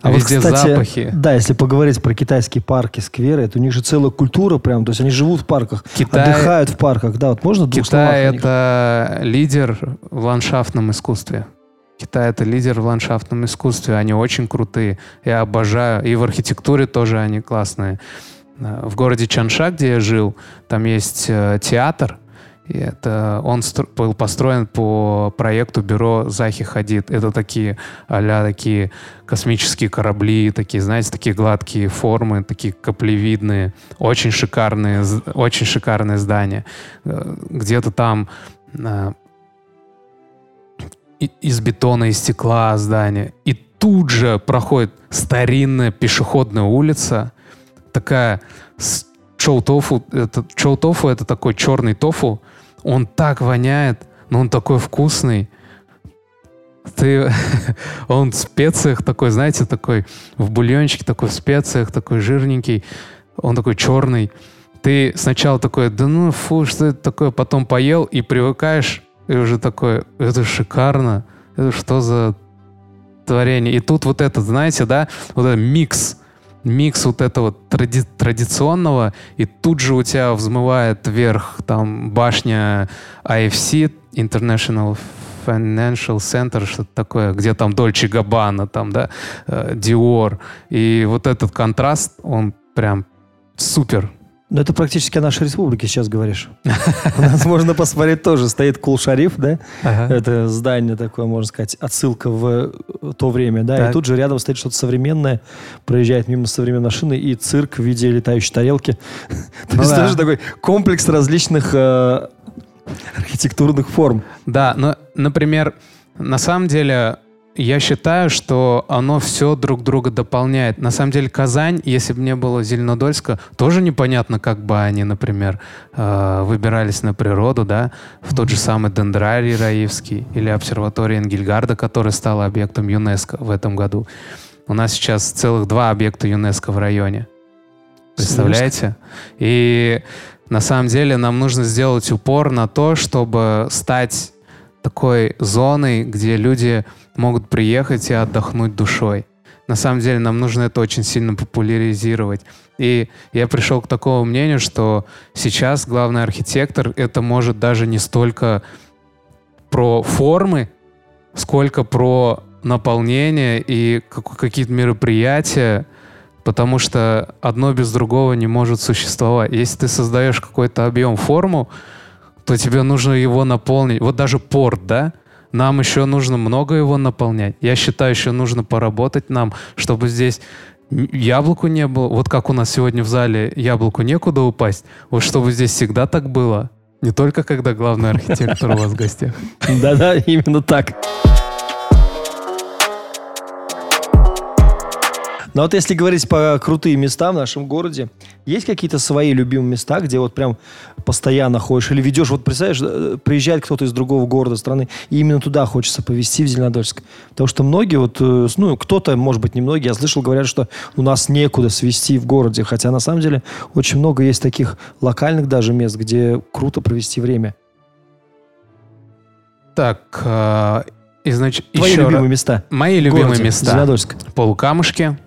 а Везде вот, кстати, запахи. Да, если поговорить про китайские парки, скверы, это у них же целая культура прям, то есть они живут в парках, Китай, отдыхают в парках, да, вот можно двух Китай словах это лидер в ландшафтном искусстве. Китай это лидер в ландшафтном искусстве, они очень крутые, я обожаю, и в архитектуре тоже они классные. Э, в городе Чанша, где я жил, там есть э, театр, и это он был построен по проекту бюро Захи Хадид. Это такие а такие космические корабли, такие, знаете, такие гладкие формы, такие каплевидные, очень шикарные, очень шикарные здания. Э, где-то там э, из бетона и стекла здание. И тут же проходит старинная пешеходная улица, такая чоу тофу. Это, чоу тофу это такой черный тофу, он так воняет, но он такой вкусный. Ты, он в специях такой, знаете, такой в бульончике, такой в специях, такой жирненький. Он такой черный. Ты сначала такой, да ну фу, что это такое, потом поел и привыкаешь, и уже такой, это шикарно, это что за творение. И тут вот этот, знаете, да, вот этот микс микс вот этого тради традиционного, и тут же у тебя взмывает вверх там башня IFC, International Financial Center, что-то такое, где там Дольче Габбана, там, да. Э, и вот этот контраст, он прям супер. Но это практически о нашей республике сейчас говоришь. У нас можно посмотреть тоже. Стоит Кул-Шариф, да? Это здание такое, можно сказать, отсылка в то время, да? И тут же рядом стоит что-то современное. Проезжает мимо современной машины и цирк в виде летающей тарелки. То есть тоже такой комплекс различных э, архитектурных форм. Да, но, например, на самом деле я считаю, что оно все друг друга дополняет. На самом деле Казань, если бы не было Зеленодольска, тоже непонятно, как бы они, например, э, выбирались на природу, да, в тот же самый дендрарий Раивский или обсерватория Энгельгарда, которая стала объектом ЮНЕСКО в этом году. У нас сейчас целых два объекта ЮНЕСКО в районе. Представляете? И на самом деле нам нужно сделать упор на то, чтобы стать такой зоной, где люди могут приехать и отдохнуть душой. На самом деле нам нужно это очень сильно популяризировать. И я пришел к такому мнению, что сейчас главный архитектор это может даже не столько про формы, сколько про наполнение и какие-то мероприятия, Потому что одно без другого не может существовать. Если ты создаешь какой-то объем, форму, то тебе нужно его наполнить. Вот даже порт, да? Нам еще нужно много его наполнять. Я считаю, еще нужно поработать нам, чтобы здесь яблоку не было. Вот как у нас сегодня в зале яблоку некуда упасть. Вот чтобы здесь всегда так было. Не только когда главный архитектор у вас в гостях. Да-да, именно так. Но вот если говорить по крутые места в нашем городе, есть какие-то свои любимые места, где вот прям постоянно ходишь или ведешь, вот представляешь, приезжает кто-то из другого города, страны, и именно туда хочется повезти, в Зеленодольск. Потому что многие вот, э, ну, кто-то, может быть, не многие, я слышал, говорят, что у нас некуда свести в городе, хотя на самом деле очень много есть таких локальных даже мест, где круто провести время. Так, э, и значит, Твои еще любимые раз. места. Мои любимые городе места. Зеленодольск. Полукамушки.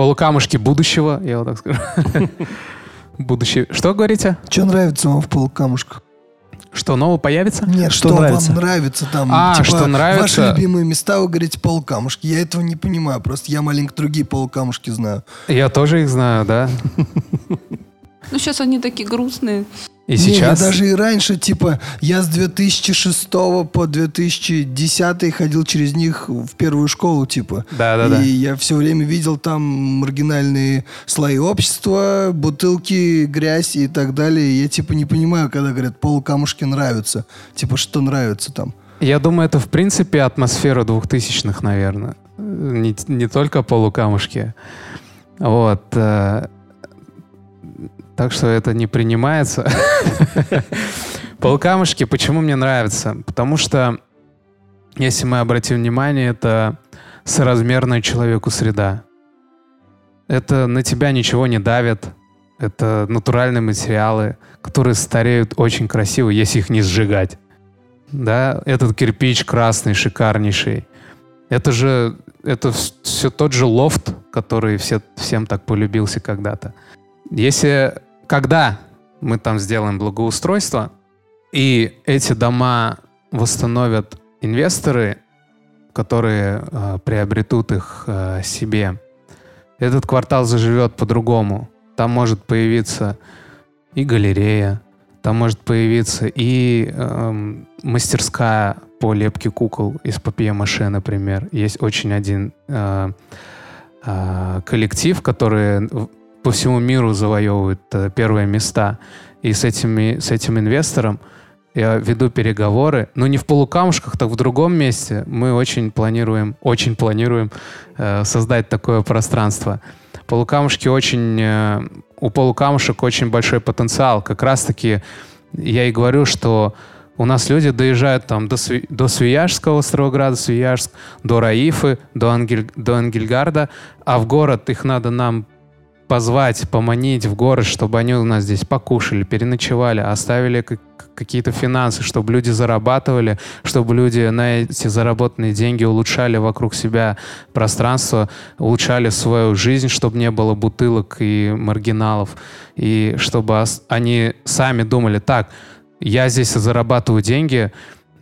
Полукамушки будущего, я вот так скажу. Будущее. Что говорите? Что нравится вам в полукамушках? Что нового появится? Нет, Что что, нравится? вам нравится там? А, типа, что нравится? Ваши любимые места, вы говорите полукамушки. Я этого не понимаю. Просто я маленько другие полукамушки знаю. Я тоже их знаю, да. Ну, сейчас они такие грустные. И Не, сейчас... я даже и раньше, типа, я с 2006 по 2010 ходил через них в первую школу, типа. Да-да-да. И я все время видел там маргинальные слои общества, бутылки, грязь и так далее. И я, типа, не понимаю, когда говорят, полукамушки нравятся. Типа, что нравится там? Я думаю, это в принципе атмосфера двухтысячных, наверное. Не, не только полукамушки. Вот. Так что это не принимается. Полукамушки почему мне нравятся? Потому что, если мы обратим внимание, это соразмерная человеку среда. Это на тебя ничего не давит. Это натуральные материалы, которые стареют очень красиво, если их не сжигать да, этот кирпич красный, шикарнейший. Это же, это все тот же лофт, который все, всем так полюбился когда-то. Если, когда мы там сделаем благоустройство, и эти дома восстановят инвесторы, которые э, приобретут их э, себе, этот квартал заживет по-другому. Там может появиться и галерея, там может появиться и эм, мастерская по лепке кукол из папье-маше, например. Есть очень один э, э, коллектив, который по всему миру завоевывает э, первые места. И с, этими, с этим инвестором я веду переговоры, но не в полукамушках, так в другом месте. Мы очень планируем, очень планируем э, создать такое пространство. Полукамушки очень, э, у полукамушек очень большой потенциал. Как раз-таки я и говорю, что у нас люди доезжают там до, Сви- до Свияжского, Острограда, Свияжск, до Раифы, до, Ангель, до Ангельгарда, а в город их надо нам позвать, поманить в город, чтобы они у нас здесь покушали, переночевали, оставили как- какие-то финансы, чтобы люди зарабатывали, чтобы люди на эти заработанные деньги улучшали вокруг себя пространство, улучшали свою жизнь, чтобы не было бутылок и маргиналов, и чтобы они сами думали, так, я здесь зарабатываю деньги,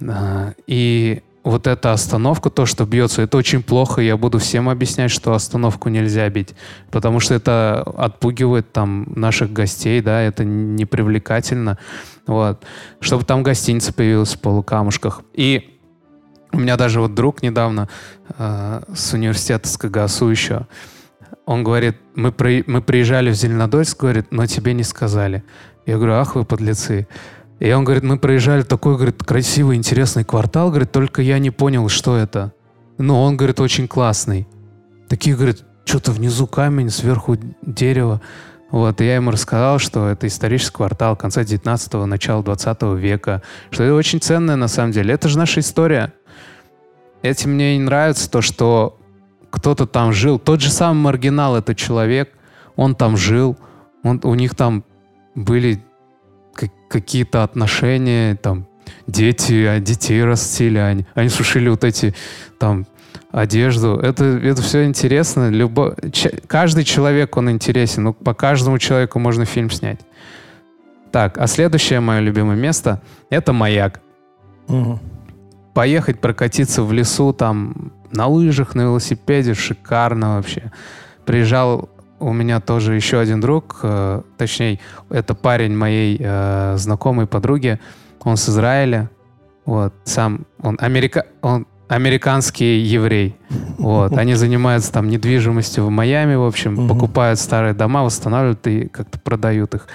а, и вот эта остановка, то, что бьется, это очень плохо. Я буду всем объяснять, что остановку нельзя бить, потому что это отпугивает там наших гостей, да, это непривлекательно. Вот. Чтобы там гостиница появилась в полукамушках. И у меня даже вот друг недавно э, с университета, с КГСУ еще, он говорит, мы, при- мы приезжали в Зеленодольск, говорит, но тебе не сказали. Я говорю, ах вы подлецы. И он говорит, мы проезжали такой, говорит, красивый, интересный квартал, говорит, только я не понял, что это. Но он, говорит, очень классный. Такие, говорит, что-то внизу камень, сверху дерево. Вот, и я ему рассказал, что это исторический квартал конца 19-го, начала 20 века, что это очень ценное на самом деле. Это же наша история. Этим мне и нравится то, что кто-то там жил. Тот же самый маргинал, это человек, он там жил, он, у них там были какие-то отношения, там, дети, а детей растили, они, они сушили вот эти, там, одежду. Это, это все интересно. Любо... ч- Каждый человек, он интересен. Ну, по каждому человеку можно фильм снять. Так, а следующее мое любимое место — это маяк. Мгм. Поехать прокатиться в лесу, там, на лыжах, на велосипеде, шикарно вообще. Приезжал у меня тоже еще один друг, э, точнее, это парень моей э, знакомой подруги, он с Израиля, вот, сам, он, америка, он американский еврей, вот, они занимаются там недвижимостью в Майами, в общем, покупают старые дома, восстанавливают и как-то продают их,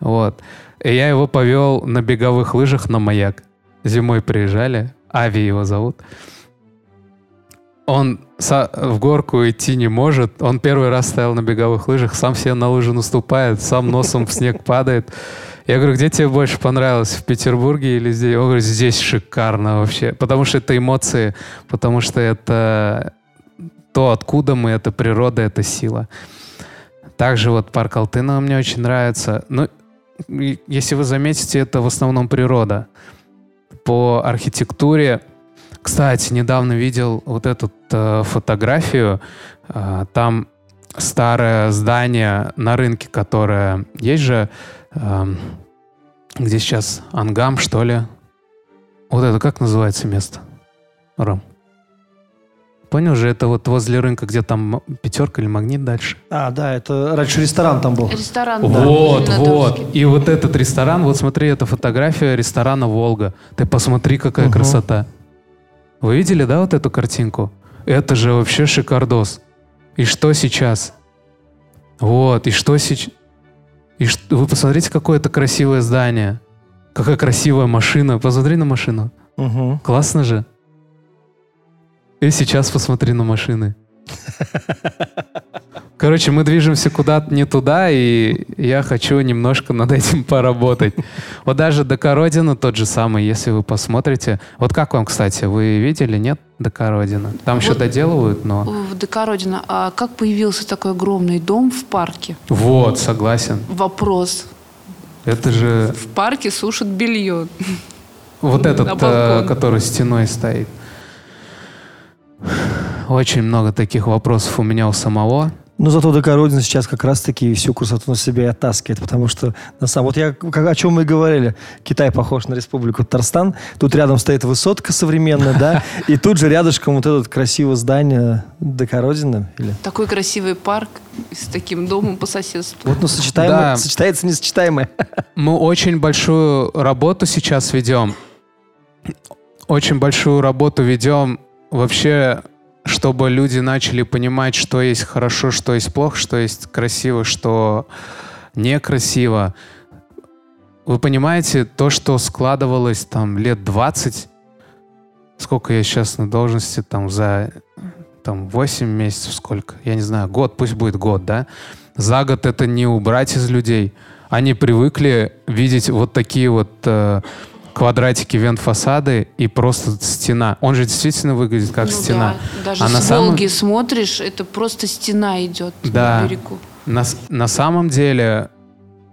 вот. И я его повел на беговых лыжах на маяк. Зимой приезжали, Ави его зовут. Он в горку идти не может. Он первый раз стоял на беговых лыжах, сам себе на лыжи наступает, сам носом в снег падает. Я говорю, где тебе больше понравилось, в Петербурге или здесь? Он говорит, здесь шикарно вообще. Потому что это эмоции, потому что это то, откуда мы, это природа, это сила. Также вот парк Алтынова мне очень нравится. Ну, если вы заметите, это в основном природа. По архитектуре кстати, недавно видел вот эту э, фотографию. Э, там старое здание на рынке, которое есть же, э, где сейчас Ангам, что ли. Вот это как называется место? Ром. Понял же, это вот возле рынка, где там пятерка или магнит дальше. А, да, это раньше ресторан там был. Ресторан, да. Вот, вот. И вот этот ресторан, вот смотри, это фотография ресторана «Волга». Ты посмотри, какая угу. красота. Вы видели, да, вот эту картинку? Это же вообще шикардос. И что сейчас? Вот, и что сейчас? И что... вы посмотрите, какое это красивое здание. Какая красивая машина. Посмотри на машину. Угу. Классно же. И сейчас посмотри на машины. Короче, мы движемся куда-то не туда, и я хочу немножко над этим поработать. Вот даже Докородина тот же самый, если вы посмотрите. Вот как вам, кстати, вы видели, нет, Докородина? Там вот еще доделывают, но... В Докородина, а как появился такой огромный дом в парке? Вот, согласен. Вопрос. Это же... В парке сушат белье. Вот этот, э, который стеной стоит. Очень много таких вопросов у меня у самого. Но зато Докородин сейчас как раз-таки всю красоту на себя и оттаскивает, потому что на самом... Вот я, как, о чем мы и говорили, Китай похож на республику Татарстан, тут рядом стоит высотка современная, да, и тут же рядышком вот это красивое здание Докородина. Или... Такой красивый парк с таким домом по соседству. Вот, ну, сочетаемое, да. сочетается несочетаемое. Мы очень большую работу сейчас ведем. Очень большую работу ведем вообще чтобы люди начали понимать, что есть хорошо, что есть плохо, что есть красиво, что некрасиво. Вы понимаете, то, что складывалось там лет 20, сколько я сейчас на должности, там за там 8 месяцев, сколько, я не знаю, год, пусть будет год, да? За год это не убрать из людей. Они привыкли видеть вот такие вот э, квадратики вент-фасады и просто стена. Он же действительно выглядит как ну, стена. Да. Даже а с на самом... Волги смотришь, это просто стена идет да. на берегу. На, на самом деле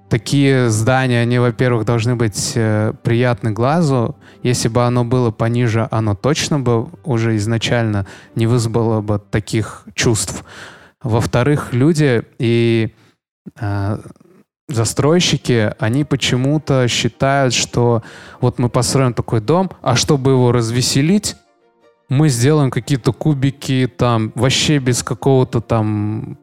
такие здания, они, во-первых, должны быть э, приятны глазу. Если бы оно было пониже, оно точно бы уже изначально не вызвало бы таких чувств. Во-вторых, люди и э, застройщики, они почему-то считают, что вот мы построим такой дом, а чтобы его развеселить, мы сделаем какие-то кубики там вообще без какого-то там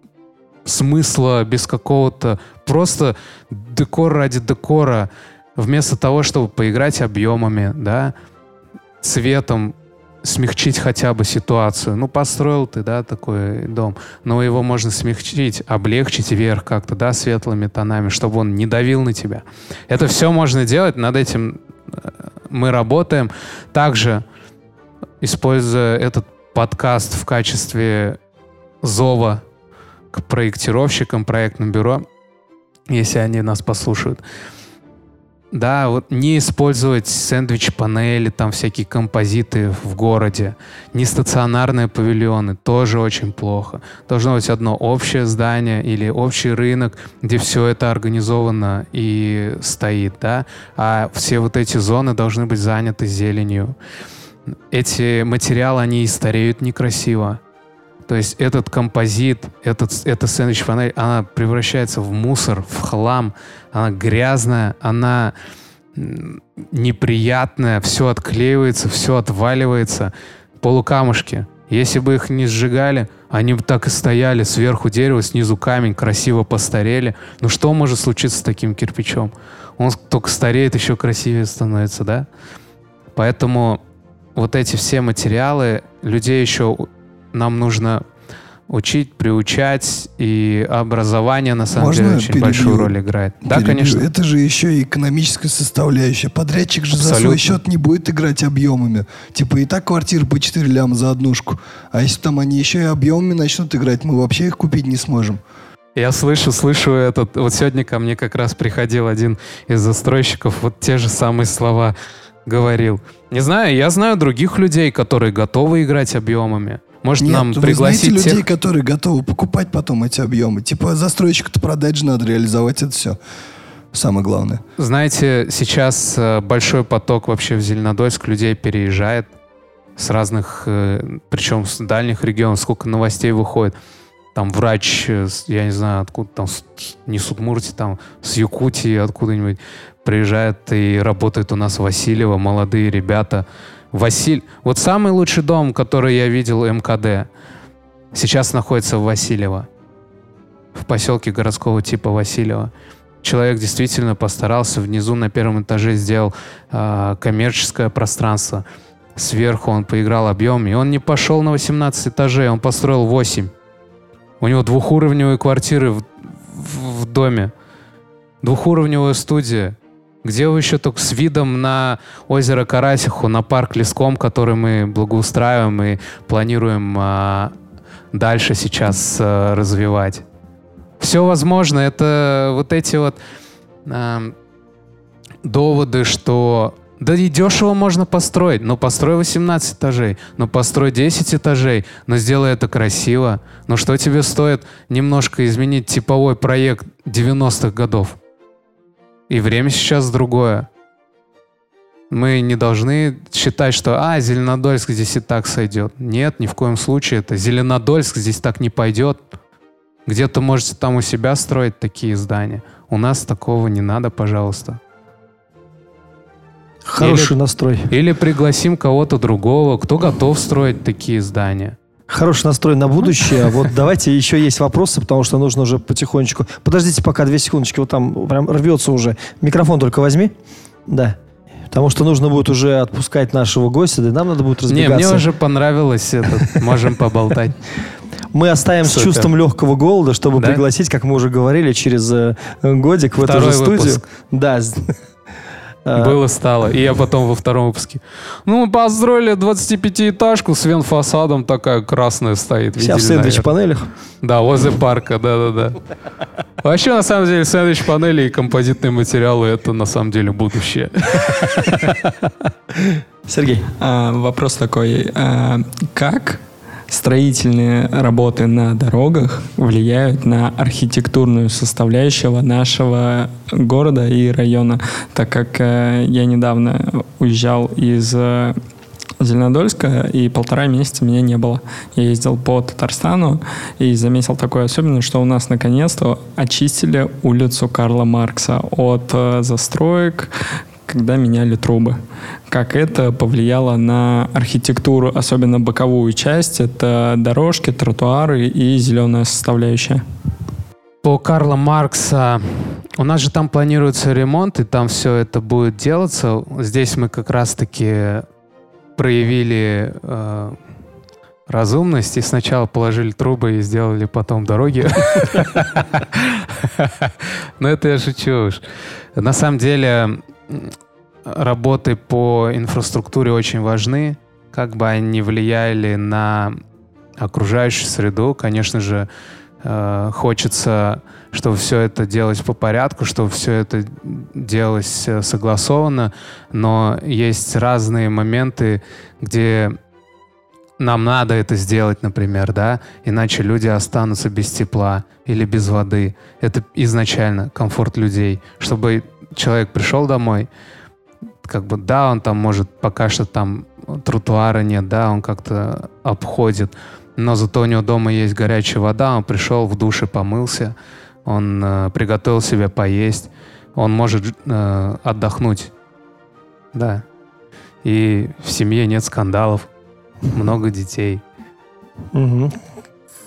смысла, без какого-то просто декор ради декора, вместо того, чтобы поиграть объемами, да, цветом, смягчить хотя бы ситуацию. Ну, построил ты, да, такой дом, но его можно смягчить, облегчить вверх как-то, да, светлыми тонами, чтобы он не давил на тебя. Это все можно делать, над этим э, мы работаем. Также, используя этот подкаст в качестве зова к проектировщикам, проектным бюро, если они нас послушают, да, вот не использовать сэндвич-панели, там всякие композиты в городе, не стационарные павильоны, тоже очень плохо. Должно быть одно общее здание или общий рынок, где все это организовано и стоит, да, а все вот эти зоны должны быть заняты зеленью. Эти материалы, они и стареют некрасиво. То есть этот композит, этот, эта сэндвич-панель, она превращается в мусор, в хлам, она грязная, она неприятная, все отклеивается, все отваливается, полукамушки. Если бы их не сжигали, они бы так и стояли, сверху дерево, снизу камень, красиво постарели. Ну что может случиться с таким кирпичом? Он только стареет, еще красивее становится, да? Поэтому вот эти все материалы, людей еще нам нужно учить, приучать, и образование на самом Можно деле очень перебью? большую роль играет. Да, Перебью. конечно. Это же еще и экономическая составляющая. Подрядчик же за свой Абсолютно. счет не будет играть объемами. Типа и так квартиры по 4 ляма за однушку. А если там они еще и объемами начнут играть, мы вообще их купить не сможем. Я слышу, слышу этот. Вот сегодня ко мне как раз приходил один из застройщиков, вот те же самые слова говорил. Не знаю, я знаю других людей, которые готовы играть объемами. Может, Нет, нам вы пригласить знаете людей, тех... которые готовы покупать потом эти объемы. Типа застройщику-то продать же надо, реализовать это все. Самое главное. Знаете, сейчас э, большой поток вообще в Зеленодольск людей переезжает с разных, э, причем с дальних регионов, сколько новостей выходит. Там врач, э, я не знаю, откуда там, не с Удмуртии, там, с Якутии, откуда-нибудь приезжает и работает у нас в Васильево, молодые ребята. Василь... Вот самый лучший дом, который я видел МКД, сейчас находится в Васильево, в поселке городского типа Васильева человек действительно постарался. Внизу на первом этаже сделал а, коммерческое пространство. Сверху он поиграл объем, и он не пошел на 18 этажей, он построил 8. У него двухуровневые квартиры в, в- в доме. Двухуровневая студия. Где вы еще только с видом на озеро Карасиху, на парк Леском, который мы благоустраиваем и планируем а, дальше сейчас а, развивать. Все возможно. Это вот эти вот ам, доводы, что да и дешево можно построить. Но построй 18 этажей, но построй 10 этажей, но сделай это красиво. Но что тебе стоит немножко изменить типовой проект 90-х годов? И время сейчас другое. Мы не должны считать, что а, Зеленодольск здесь и так сойдет. Нет, ни в коем случае. Это Зеленодольск здесь так не пойдет. Где-то можете там у себя строить такие здания. У нас такого не надо, пожалуйста. Хороший Или- настрой. Или пригласим кого-то другого, кто готов строить такие здания. Хороший настрой на будущее. Вот давайте еще есть вопросы, потому что нужно уже потихонечку. Подождите пока две секундочки. Вот там прям рвется уже. Микрофон только возьми. Да. Потому что нужно будет уже отпускать нашего гостя, да и нам надо будет Не, разбегаться. мне уже понравилось это. Можем поболтать. Мы оставим с Супер. чувством легкого голода, чтобы Да? пригласить, как мы уже говорили, через э, годик в эту Второй же студию. выпуск. Да. э, Было стало. И я потом во втором выпуске. Ну, мы построили 25-этажку с венфасадом, такая красная стоит. Вся в сэндвич-панелях. Да, возле парка, да-да-да. Вообще, на самом деле, сэндвич-панели и композитные материалы — это, на самом деле, будущее. Сергей. А, вопрос такой. а, как строительные работы на дорогах влияют на архитектурную составляющего нашего города и района? Так как э, я недавно уезжал из э, Зеленодольска, и полтора месяца меня не было. Я ездил по Татарстану и заметил такое особенное, что у нас наконец-то очистили улицу Карла Маркса от э, застроек, когда меняли трубы. Как это повлияло на архитектуру, особенно боковую часть, это дорожки, тротуары и зеленая составляющая. По Карла Маркса у нас же там планируется ремонт, и там все это будет делаться. Здесь мы как раз-таки проявили э, разумность и сначала положили трубы и сделали потом дороги. Но это я шучу уж. На самом деле работы по инфраструктуре очень важны. Как бы они ни влияли на окружающую среду, конечно же, э, хочется, чтобы все это делалось по порядку, чтобы все это делалось э, согласованно, но есть разные моменты, где нам надо это сделать, например, да, иначе люди останутся без тепла или без воды. Это изначально комфорт людей, чтобы человек пришел домой, как бы, да, он там может, пока что там тротуара нет, да, он как-то обходит, но зато у него дома есть горячая вода, он пришел в душе, помылся, он э, приготовил себе поесть, он может э, отдохнуть, да. И в семье нет скандалов, много детей. Мгм.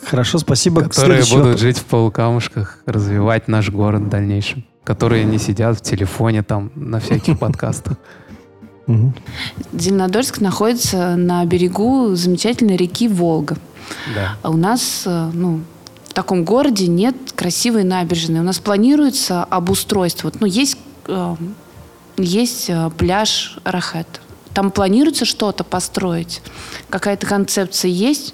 Хорошо, спасибо. Которые Следующий будут вопрос. жить в полукамушках, развивать наш город в дальнейшем. Которые не сидят в телефоне там на всяких подкастах. Мгм. Зеленодольск находится на берегу замечательной реки Волга. Да. А у нас, э, ну, в таком городе нет красивой набережной. У нас планируется обустройство. Ну, есть, э, есть э, пляж Рахет. Там планируется что-то построить. Какая-то концепция есть.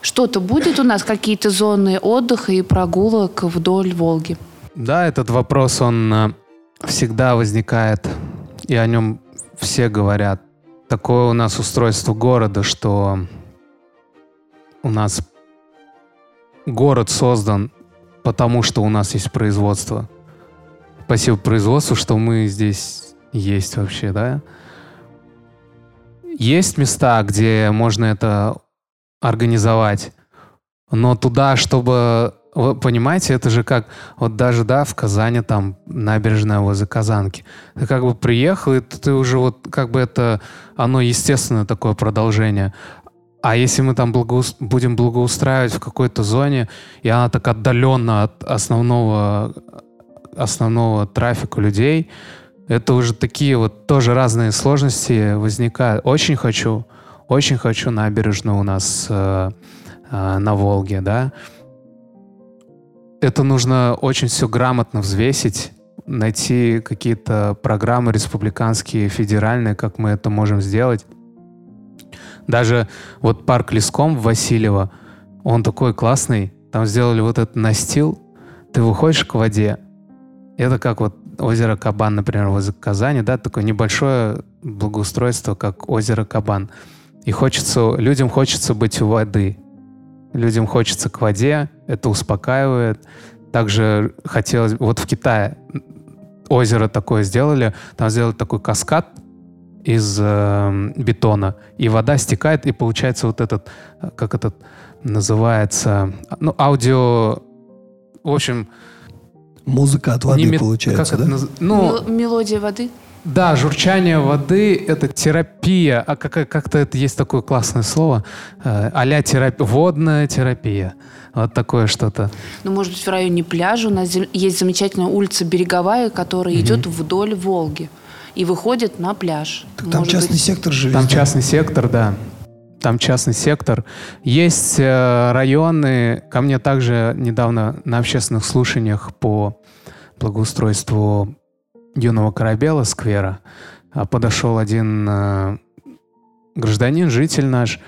Что-то будет у нас, какие-то зоны отдыха и прогулок вдоль Волги. Да, этот вопрос, он э, всегда возникает, и о нем все говорят. Такое у нас устройство города, что у нас город создан потому, что у нас есть производство. Спасибо производству, что мы здесь есть вообще, да? Есть места, где можно это организовать, но туда, чтобы... Вы понимаете, это же как... Вот даже, да, в Казани там набережная возле Казанки. Ты как бы приехал, и ты уже вот как бы это... Оно естественное такое продолжение. А если мы там благоус- будем благоустраивать в какой-то зоне, и она так отдаленно от основного, основного трафика людей, это уже такие вот тоже разные сложности возникают. Очень хочу, очень хочу набережную у нас э, э, на Волге, да. Это нужно очень все грамотно взвесить, найти какие-то программы республиканские, федеральные, как мы это можем сделать. Даже вот парк Леском в Васильево, он такой классный. Там сделали вот этот настил. Ты выходишь к воде. Это как вот озеро Кабан, например, возле Казани, да, такое небольшое благоустройство, как озеро Кабан. И хочется, людям хочется быть у воды. Людям хочется к воде, это успокаивает. Также хотелось, вот в Китае озеро такое сделали, там сделали такой каскад из э, бетона, и вода стекает, и получается вот этот, э, как этот называется, ну, аудио, в общем, Музыка от воды не получается, как это да? наз- Ну, Мел- Мелодия воды. Да, журчание воды — это терапия. А как- как-то это есть такое классное слово. Э, а-ля терапия, водная терапия. Вот такое что-то. Ну, может быть, в районе пляжа у нас есть замечательная улица Береговая, которая идет вдоль Волги и выходит на пляж. Так там Может частный быть, сектор же Там частный сектор, да. Там частный сектор. Есть э, районы, ко мне также недавно на общественных слушаниях по благоустройству юного корабела сквера а, подошел один э, гражданин, житель наш.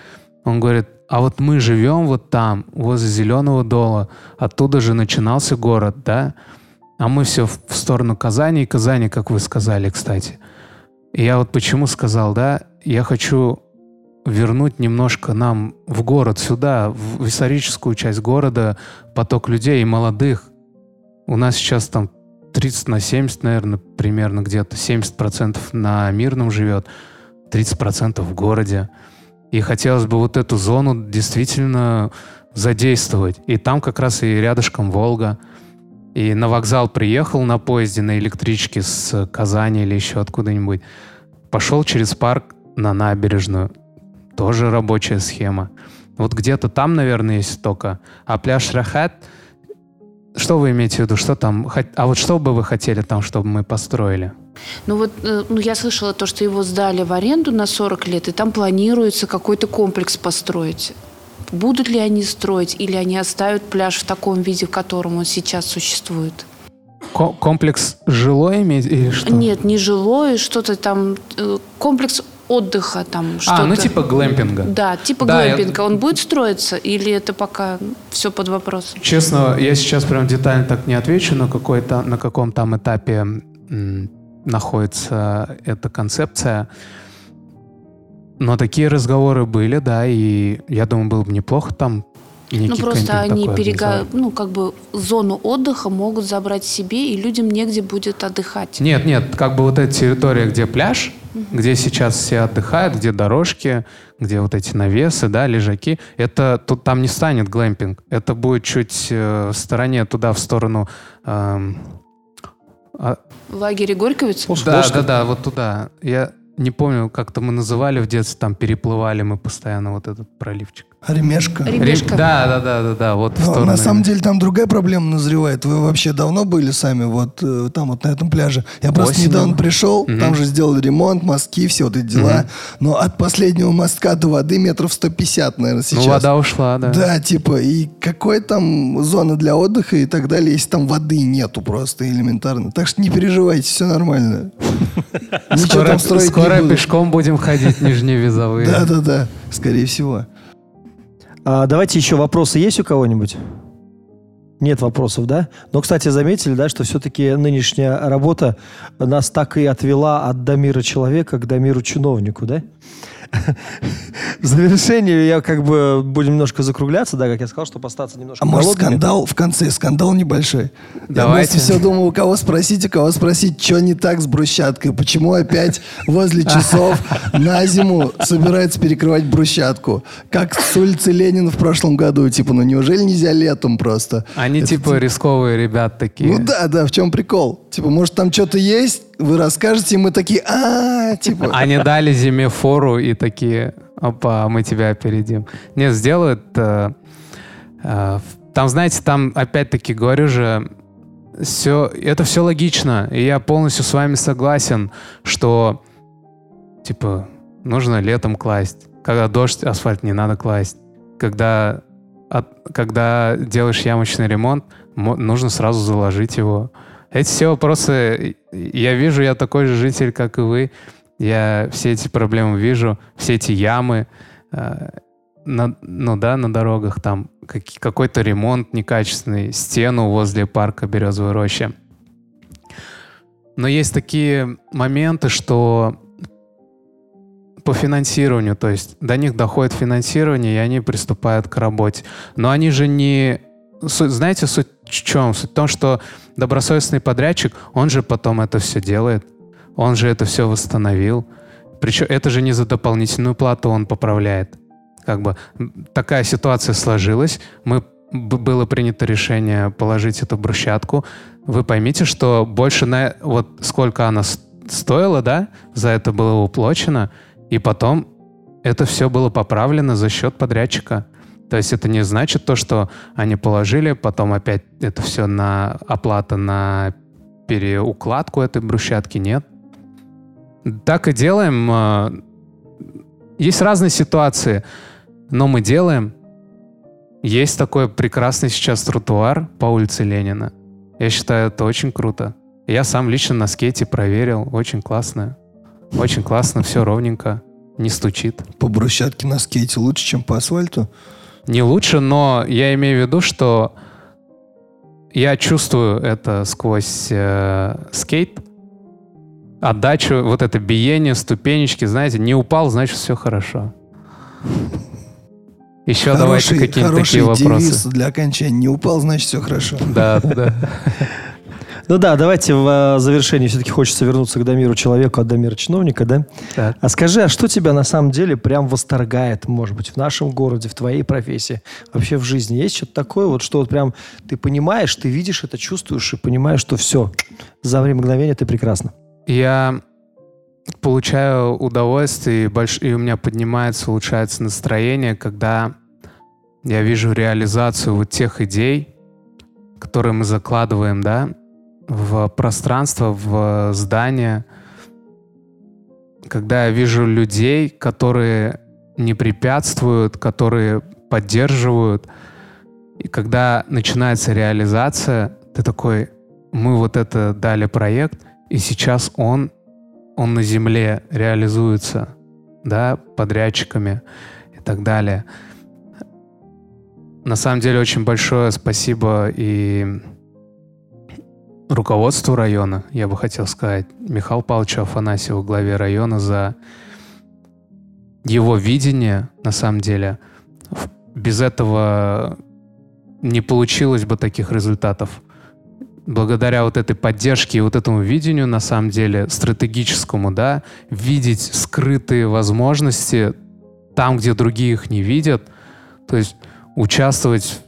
Он говорит, а вот мы живем вот там, возле Зеленого дола. Оттуда же начинался город, да? А мы все в сторону Казани. И Казани, как вы сказали, кстати. И я вот почему сказал, да, я хочу вернуть немножко нам в город, сюда, в историческую часть города, поток людей и молодых. У нас сейчас там 30 на 70, наверное, примерно где-то. 70% на Мирном живет, 30% в городе. И хотелось бы вот эту зону действительно задействовать. И там как раз и рядышком Волга. И на вокзал приехал на поезде, на электричке с Казани или еще откуда-нибудь. Пошел через парк на набережную. Тоже рабочая схема. Вот где-то там, наверное, есть только. А пляж Рахат, что вы имеете в виду? Что там? А вот что бы вы хотели там, чтобы мы построили? Ну вот, э, ну я слышала то, что его сдали в аренду на 40 лет, и там планируется какой-то комплекс построить. Будут ли они строить, или они оставят пляж в таком виде, в котором он сейчас существует? Ко- комплекс жилой иметь или что? Нет, не жилое, что-то там, э, комплекс отдыха там, что-то. А, ну типа глэмпинга. Да, типа Да, я- глэмпинга. Он будет строиться, или это пока все под вопросом? Честно, я сейчас прям детально так не отвечу, на, какой-то, на каком там этапе м, находится эта концепция. Но такие разговоры были, да, и я думаю, было бы неплохо там некий Ну просто они перега... ну как бы зону отдыха могут забрать себе, и людям негде будет отдыхать. Нет, нет, как бы вот эта территория, где пляж, где сейчас все отдыхают, где дорожки, где вот эти навесы, да, лежаки, это тут там не станет глэмпинг. Это будет чуть э, в стороне, туда, в сторону... эм, а- В лагере Горьковиц? да, да, да, вот туда. Я не помню, как-то мы называли в детстве, там переплывали мы постоянно вот этот проливчик. Ремешка. Ремешка. Да, да, да, да, да. Вот Но сторону на самом деле там другая проблема назревает. Вы вообще давно были сами вот э, там вот на этом пляже? Я просто Осенью. недавно пришел, там же сделали ремонт, мостки, все вот эти дела. Но от последнего мостка до воды метров 150, наверное, сейчас. Ну, вода ушла, да. Да, типа, и какой там зона для отдыха и так далее, если там воды нету просто элементарно. Так что не переживайте, все нормально. Ничего Скоро, там строить скоро не буду. пешком будем ходить нижневизовые. Да-да-да, скорее всего. А, давайте еще вопросы есть у кого-нибудь? Нет вопросов, да? Но, кстати, заметили, да, что все-таки нынешняя работа нас так и отвела от домира человека к домиру чиновнику, да? В завершение я как бы будем немножко закругляться, да, как я сказал, чтобы остаться немножко А может скандал в конце, скандал небольшой. Давайте. Я все думал, у кого спросить, у кого спросить, что не так с брусчаткой, почему опять возле часов на зиму собираются перекрывать брусчатку, как с улицы Ленина в прошлом году, типа, ну неужели нельзя летом просто? Они Это типа рисковые ребят такие. Ну да, да, в чем прикол? Типа, может там что-то есть, вы расскажете, мы такие, а, типа, Они дали зиме фору и такие, опа, мы тебя опередим. Нет, сделают... э, э, там, знаете, там опять-таки говорю же, все, это все логично, и я полностью с вами согласен, что типа нужно летом класть, когда дождь, асфальт не надо класть, когда от- когда делаешь ямочный ремонт, мо- нужно сразу заложить его. Эти все вопросы, я вижу, я такой же житель, как и вы. Я все эти проблемы вижу, все эти ямы, э, на, ну да, на дорогах там каки- какой-то ремонт некачественный, стену возле парка Березовой рощи. Но есть такие моменты, что по финансированию, то есть до них доходит финансирование, и они приступают к работе. Но они же не... суть- знаете, суть чем? Суть в том, что добросовестный подрядчик, он же потом это все делает. Он же это все восстановил. Причем это же не за дополнительную плату он поправляет. Как бы такая ситуация сложилась. Мы было принято решение положить эту брусчатку. Вы поймите, что больше на вот сколько она стоила, да, за это было уплочено, и потом это все было поправлено за счет подрядчика. То есть это не значит то, что они положили, потом опять это все на оплата на переукладку этой брусчатки. Нет. Так и делаем. э, Есть разные ситуации, но мы делаем. Есть такой прекрасный сейчас тротуар по улице Ленина. Я считаю, это очень круто. Я сам лично на скейте проверил. Очень классно. Очень классно, все ровненько. Не стучит. по брусчатке на скейте лучше, чем по асфальту. Не лучше, но я имею в виду, что я чувствую это сквозь э, скейт. Отдачу, вот это биение, ступенечки, знаете, не упал, значит, все хорошо. Еще давайте Хороший, какие-нибудь хороший такие вопросы. девиз для окончания. Не упал, значит, все хорошо. Да, да. Ну да, давайте в э, завершении все-таки хочется вернуться к домиру человека от домира чиновника, да? Так. А скажи, а что тебя на самом деле прям восторгает, может быть, в нашем городе, в твоей профессии, вообще в жизни? Есть что-то такое, вот что вот прям ты понимаешь, ты видишь это, чувствуешь и понимаешь, что все, за время мгновения ты прекрасно. Я получаю удовольствие, и, больш- и у меня поднимается, улучшается настроение, когда я вижу реализацию вот тех идей, которые мы закладываем, да, в пространство, в здание. Когда я вижу людей, которые не препятствуют, которые поддерживают, и когда начинается реализация, ты такой, мы вот это дали проект, и сейчас он, он на земле реализуется, да, подрядчиками и так далее. На самом деле очень большое спасибо и руководству района, я бы хотел сказать, Михаилу Павловичу Афанасьеву, главе района, за его видение, на самом деле. Без этого не получилось бы таких результатов. Благодаря вот этой поддержке и вот этому видению, на самом деле, стратегическому, да, видеть скрытые возможности там, где другие их не видят, то есть участвовать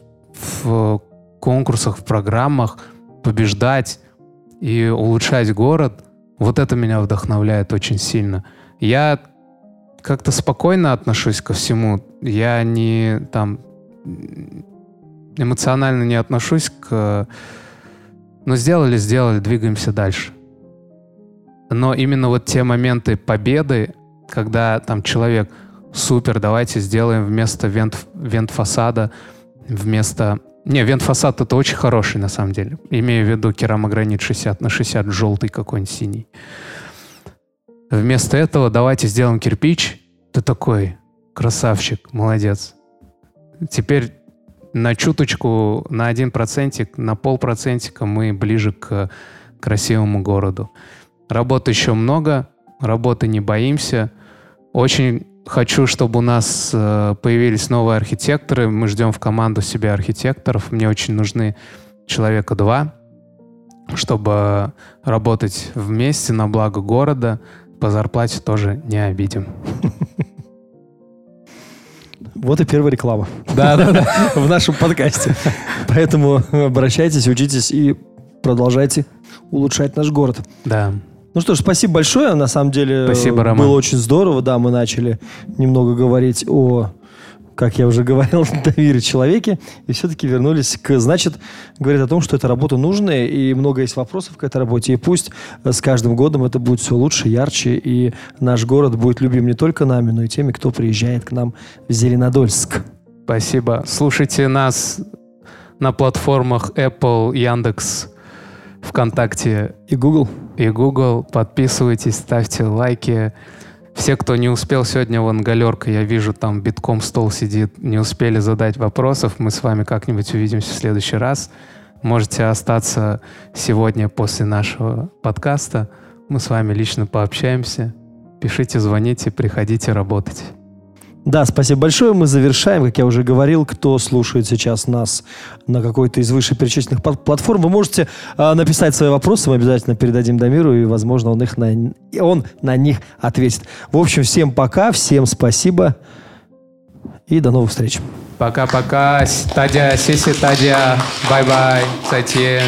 в конкурсах, в программах, побеждать и улучшать город, вот это меня вдохновляет очень сильно. Я как-то спокойно отношусь ко всему. я не там эмоционально не отношусь к... Ну, сделали, сделали, двигаемся дальше. Но именно вот те моменты победы, когда там человек, супер, давайте сделаем вместо вент, вент-фасада, вместо... Не, вент-фасад это очень хороший на самом деле. Имею в виду керамогранит 60 на 60, желтый какой-нибудь синий. Вместо этого давайте сделаем кирпич. Ты такой, красавчик, молодец. Теперь на чуточку, на один процентик, на полпроцентика мы ближе к красивому городу. Работы еще много, работы не боимся. Очень хочу, чтобы у нас э, появились новые архитекторы. Мы ждем в команду себе архитекторов. Мне очень нужны человека два, чтобы работать вместе на благо города. По зарплате тоже не обидим. Вот и первая реклама. Да-да-да. В нашем подкасте. Поэтому обращайтесь, учитесь и продолжайте улучшать наш город. Да. Ну что ж, спасибо большое. На самом деле Спасибо, Роман. было очень здорово. Да, мы начали немного говорить о, как я уже говорил, доверие человеке. И все-таки вернулись к... Значит, говорит о том, что эта работа нужная, и много есть вопросов к этой работе. И пусть с каждым годом это будет все лучше, ярче, и наш город будет любим не только нами, но и теми, кто приезжает к нам в Зеленодольск. Спасибо. Слушайте нас на платформах Apple, Яндекс, ВКонтакте И Google. и Google. Подписывайтесь, ставьте лайки. Все, кто не успел сегодня, вон галерка, я вижу, там битком стол сидит, не успели задать вопросов. Мы с вами как-нибудь увидимся в следующий раз. Можете остаться сегодня после нашего подкаста. Мы с вами лично пообщаемся. Пишите, звоните, приходите работать. Да, спасибо большое. Мы завершаем. Как я уже говорил, кто слушает сейчас нас на какой-то из вышеперечисленных пла- платформ, вы можете а, написать свои вопросы, мы обязательно передадим Дамиру, и, возможно, он, их на, он на них ответит. В общем, всем пока, всем спасибо и до новых встреч. Пока-пока. Тадя, сиси, Тадя. Бай-бай. Затем.